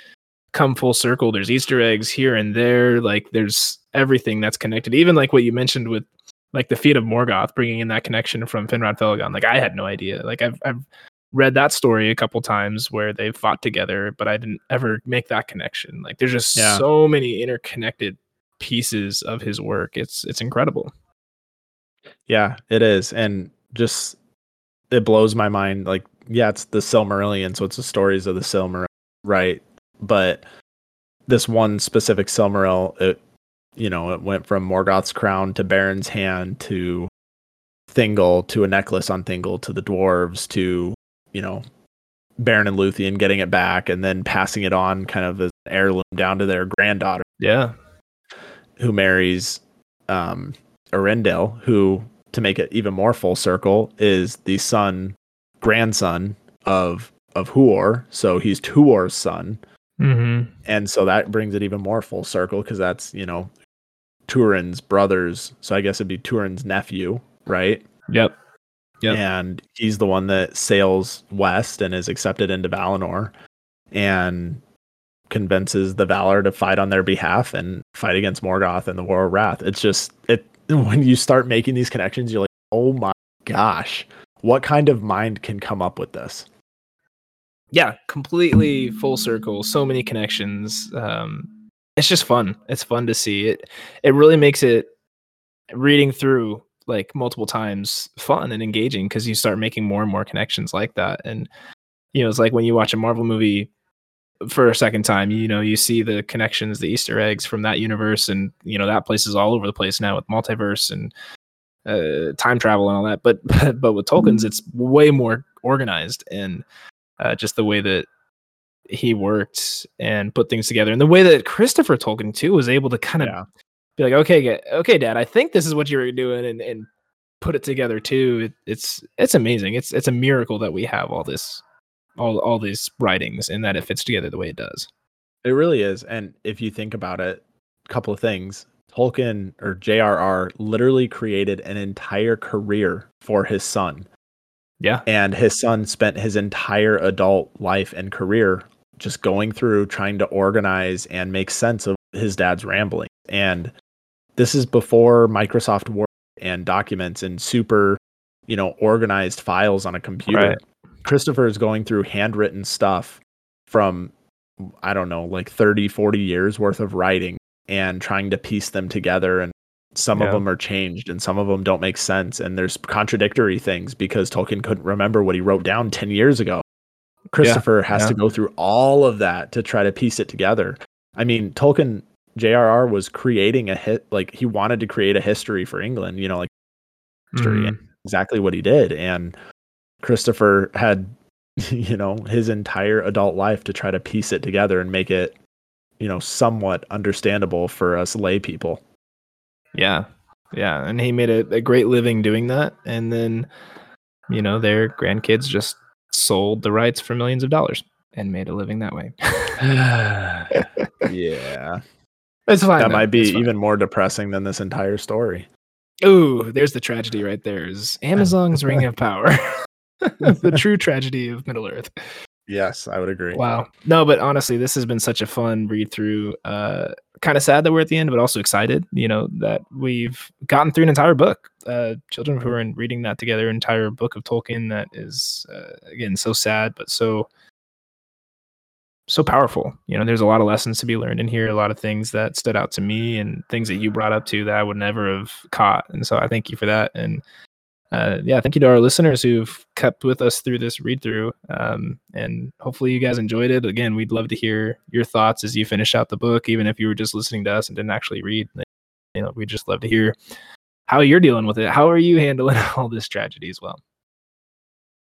come full circle. There's Easter eggs here and there. Like there's everything that's connected. Even like what you mentioned with like the feat of Morgoth, bringing in that connection from Finrod Felagund. Like I had no idea. Like I've I've read that story a couple times where they fought together, but I didn't ever make that connection. Like there's just yeah. so many interconnected pieces of his work. It's it's incredible. Yeah, it is, and just it blows my mind. Like yeah, it's the Silmarillion, so it's the stories of the Silmaril, right? But this one specific Silmaril, it you know, it went from Morgoth's crown to Beren's hand to Thingol to a necklace on Thingol to the dwarves to, you know, Beren and Luthien getting it back and then passing it on kind of as heirloom down to their granddaughter. Yeah. Who marries um Eärendil, who to make it even more full circle is the son grandson of of Huor. So he's Tuor's son. Mm-hmm. And so that brings it even more full circle because that's, you know, Turin's brothers. So I guess it'd be Turin's nephew, right? Yep. Yep. And he's the one that sails west and is accepted into Valinor and convinces the Valar to fight on their behalf and fight against Morgoth and the War of Wrath. It's just it when you start making these connections, you're like, oh my gosh, what kind of mind can come up with this? Yeah, completely full circle. So many connections. Um, it's just fun. It's fun to see it. It really makes it reading through like multiple times fun and engaging because you start making more and more connections like that. And you know, it's like when you watch a Marvel movie for a second time, you know, you see the connections, the Easter eggs from that universe, and you know that place is all over the place now with multiverse and uh, time travel and all that. But but, but with Tolkien's, it's way more organized and uh, just the way that he worked and put things together, and the way that Christopher Tolkien too was able to kind of Yeah. be like, okay, okay, Dad, I think this is what you were doing, and and put it together too. It, it's it's amazing. It's it's a miracle that we have all this, all all these writings, and that it fits together the way it does. It really is. And if you think about it, a couple of things. Tolkien or JRR literally created an entire career for his son. Yeah, And his son spent his entire adult life and career just going through trying to organize and make sense of his dad's rambling. And this is before Microsoft Word and documents and super, you know, organized files on a computer. Right. Christopher is going through handwritten stuff from I don't know, like 30, 40 years worth of writing and trying to piece them together and some of them are changed and some of them don't make sense and there's contradictory things because Tolkien couldn't remember what he wrote down 10 years ago. Christopher has yeah. to go through all of that to try to piece it together. I mean, Tolkien JRR was creating a hit like he wanted to create a history for England, you know, like history Mhm. and exactly what he did and Christopher had you know his entire adult life to try to piece it together and make it you know somewhat understandable for us lay people. Yeah, yeah, and he made a, a great living doing that, and then you know their grandkids just sold the rights for millions of dollars and made a living that way. yeah. it's fine. That though. might be fine. even more depressing than this entire story. Ooh, there's the tragedy right there. Is Amazon's Ring of Power, the true tragedy of Middle Earth. Yes, I would agree. Wow. No, but honestly, this has been such a fun read through. Uh, kind of sad that we're at the end, but also excited. You know that we've gotten through an entire book. Uh, Children who are in reading that together, entire book of Tolkien. That is uh, again so sad, but so so powerful. You know, there's a lot of lessons to be learned in here. A lot of things that stood out to me, and things that you brought up too that I would never have caught. And so I thank you for that. And uh, yeah, thank you to our listeners who've kept with us through this read through. Um, and hopefully you guys enjoyed it. Again, we'd love to hear your thoughts as you finish out the book, even if you were just listening to us and didn't actually read. You know, we'd just love to hear how you're dealing with it. How are you handling all this tragedy as well?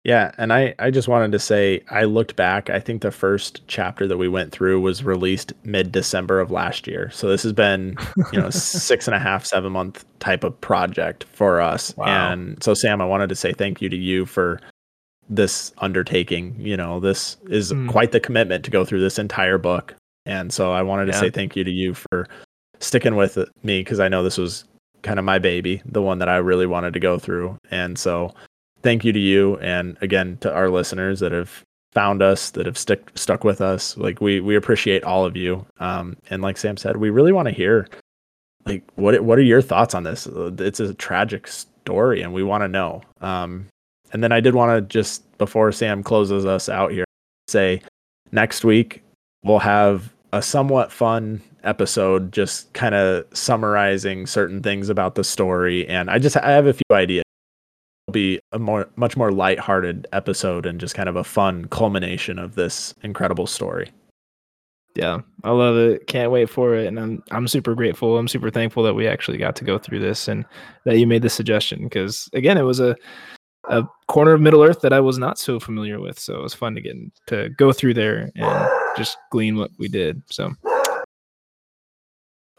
Yeah, and I I just wanted to say I looked back. I think the first chapter that we went through was released mid December of last year. So this has been you know six and a half seven month type of project for us. Wow. And so Sam, I wanted to say thank you to you for this undertaking. You know, this is Mm. quite the commitment to go through this entire book. And so I wanted to Yeah. say thank you to you for sticking with me because I know this was kind of my baby, the one that I really wanted to go through. And so thank you to you and again to our listeners that have found us that have stuck stuck with us. Like we we appreciate all of you. Um and like sam said we really want to hear like what what are your thoughts on this? It's a tragic story and we want to know. Um and then i did want to just before sam closes us out here say next week we'll have a somewhat fun episode just kind of summarizing certain things about the story. And i just i have a few ideas be a more much more lighthearted episode and just kind of a fun culmination of this incredible story Yeah, I love it. Can't wait for it, and I'm I'm super grateful. I'm super thankful that we actually got to go through this and that you made the suggestion because again, it was a a corner of Middle Earth that I was not so familiar with, so it was fun to get to go through there and just glean what we did. So.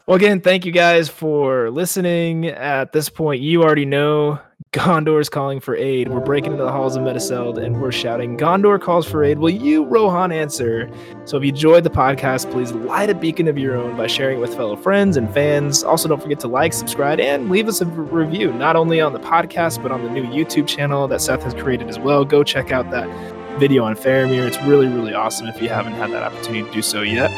Well, again, thank you guys for listening. At this point, you already know Gondor's calling for aid. We're breaking into the halls of Meduseld and we're shouting, Gondor calls for aid. Will you, Rohan, answer? So if you enjoyed the podcast, please light a beacon of your own by sharing it with fellow friends and fans. Also, don't forget to like, subscribe, and leave us a review, not only on the podcast, but on the new YouTube channel that Seth has created as well. Go check out that video on Faramir. It's really, really awesome if you haven't had that opportunity to do so yet.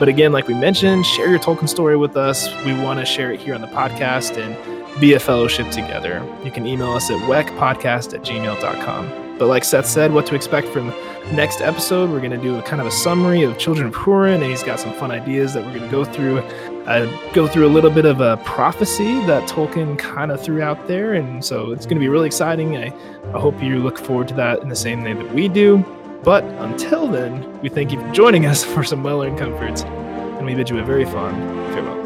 But again, like we mentioned, share your Tolkien story with us. We want to share it here on the podcast and be a fellowship together. You can email us at wecpodcast at gmail.com. But like Seth said, what to expect from next episode, we're going to do a kind of a summary of Children of Hurin, and he's got some fun ideas that we're going to go through. Uh, go through a little bit of a prophecy that Tolkien kind of threw out there, and so it's going to be really exciting. I, I hope you look forward to that in the same way that we do. But until then, we thank you for joining us for some well earned comforts, and we bid you a very fond farewell.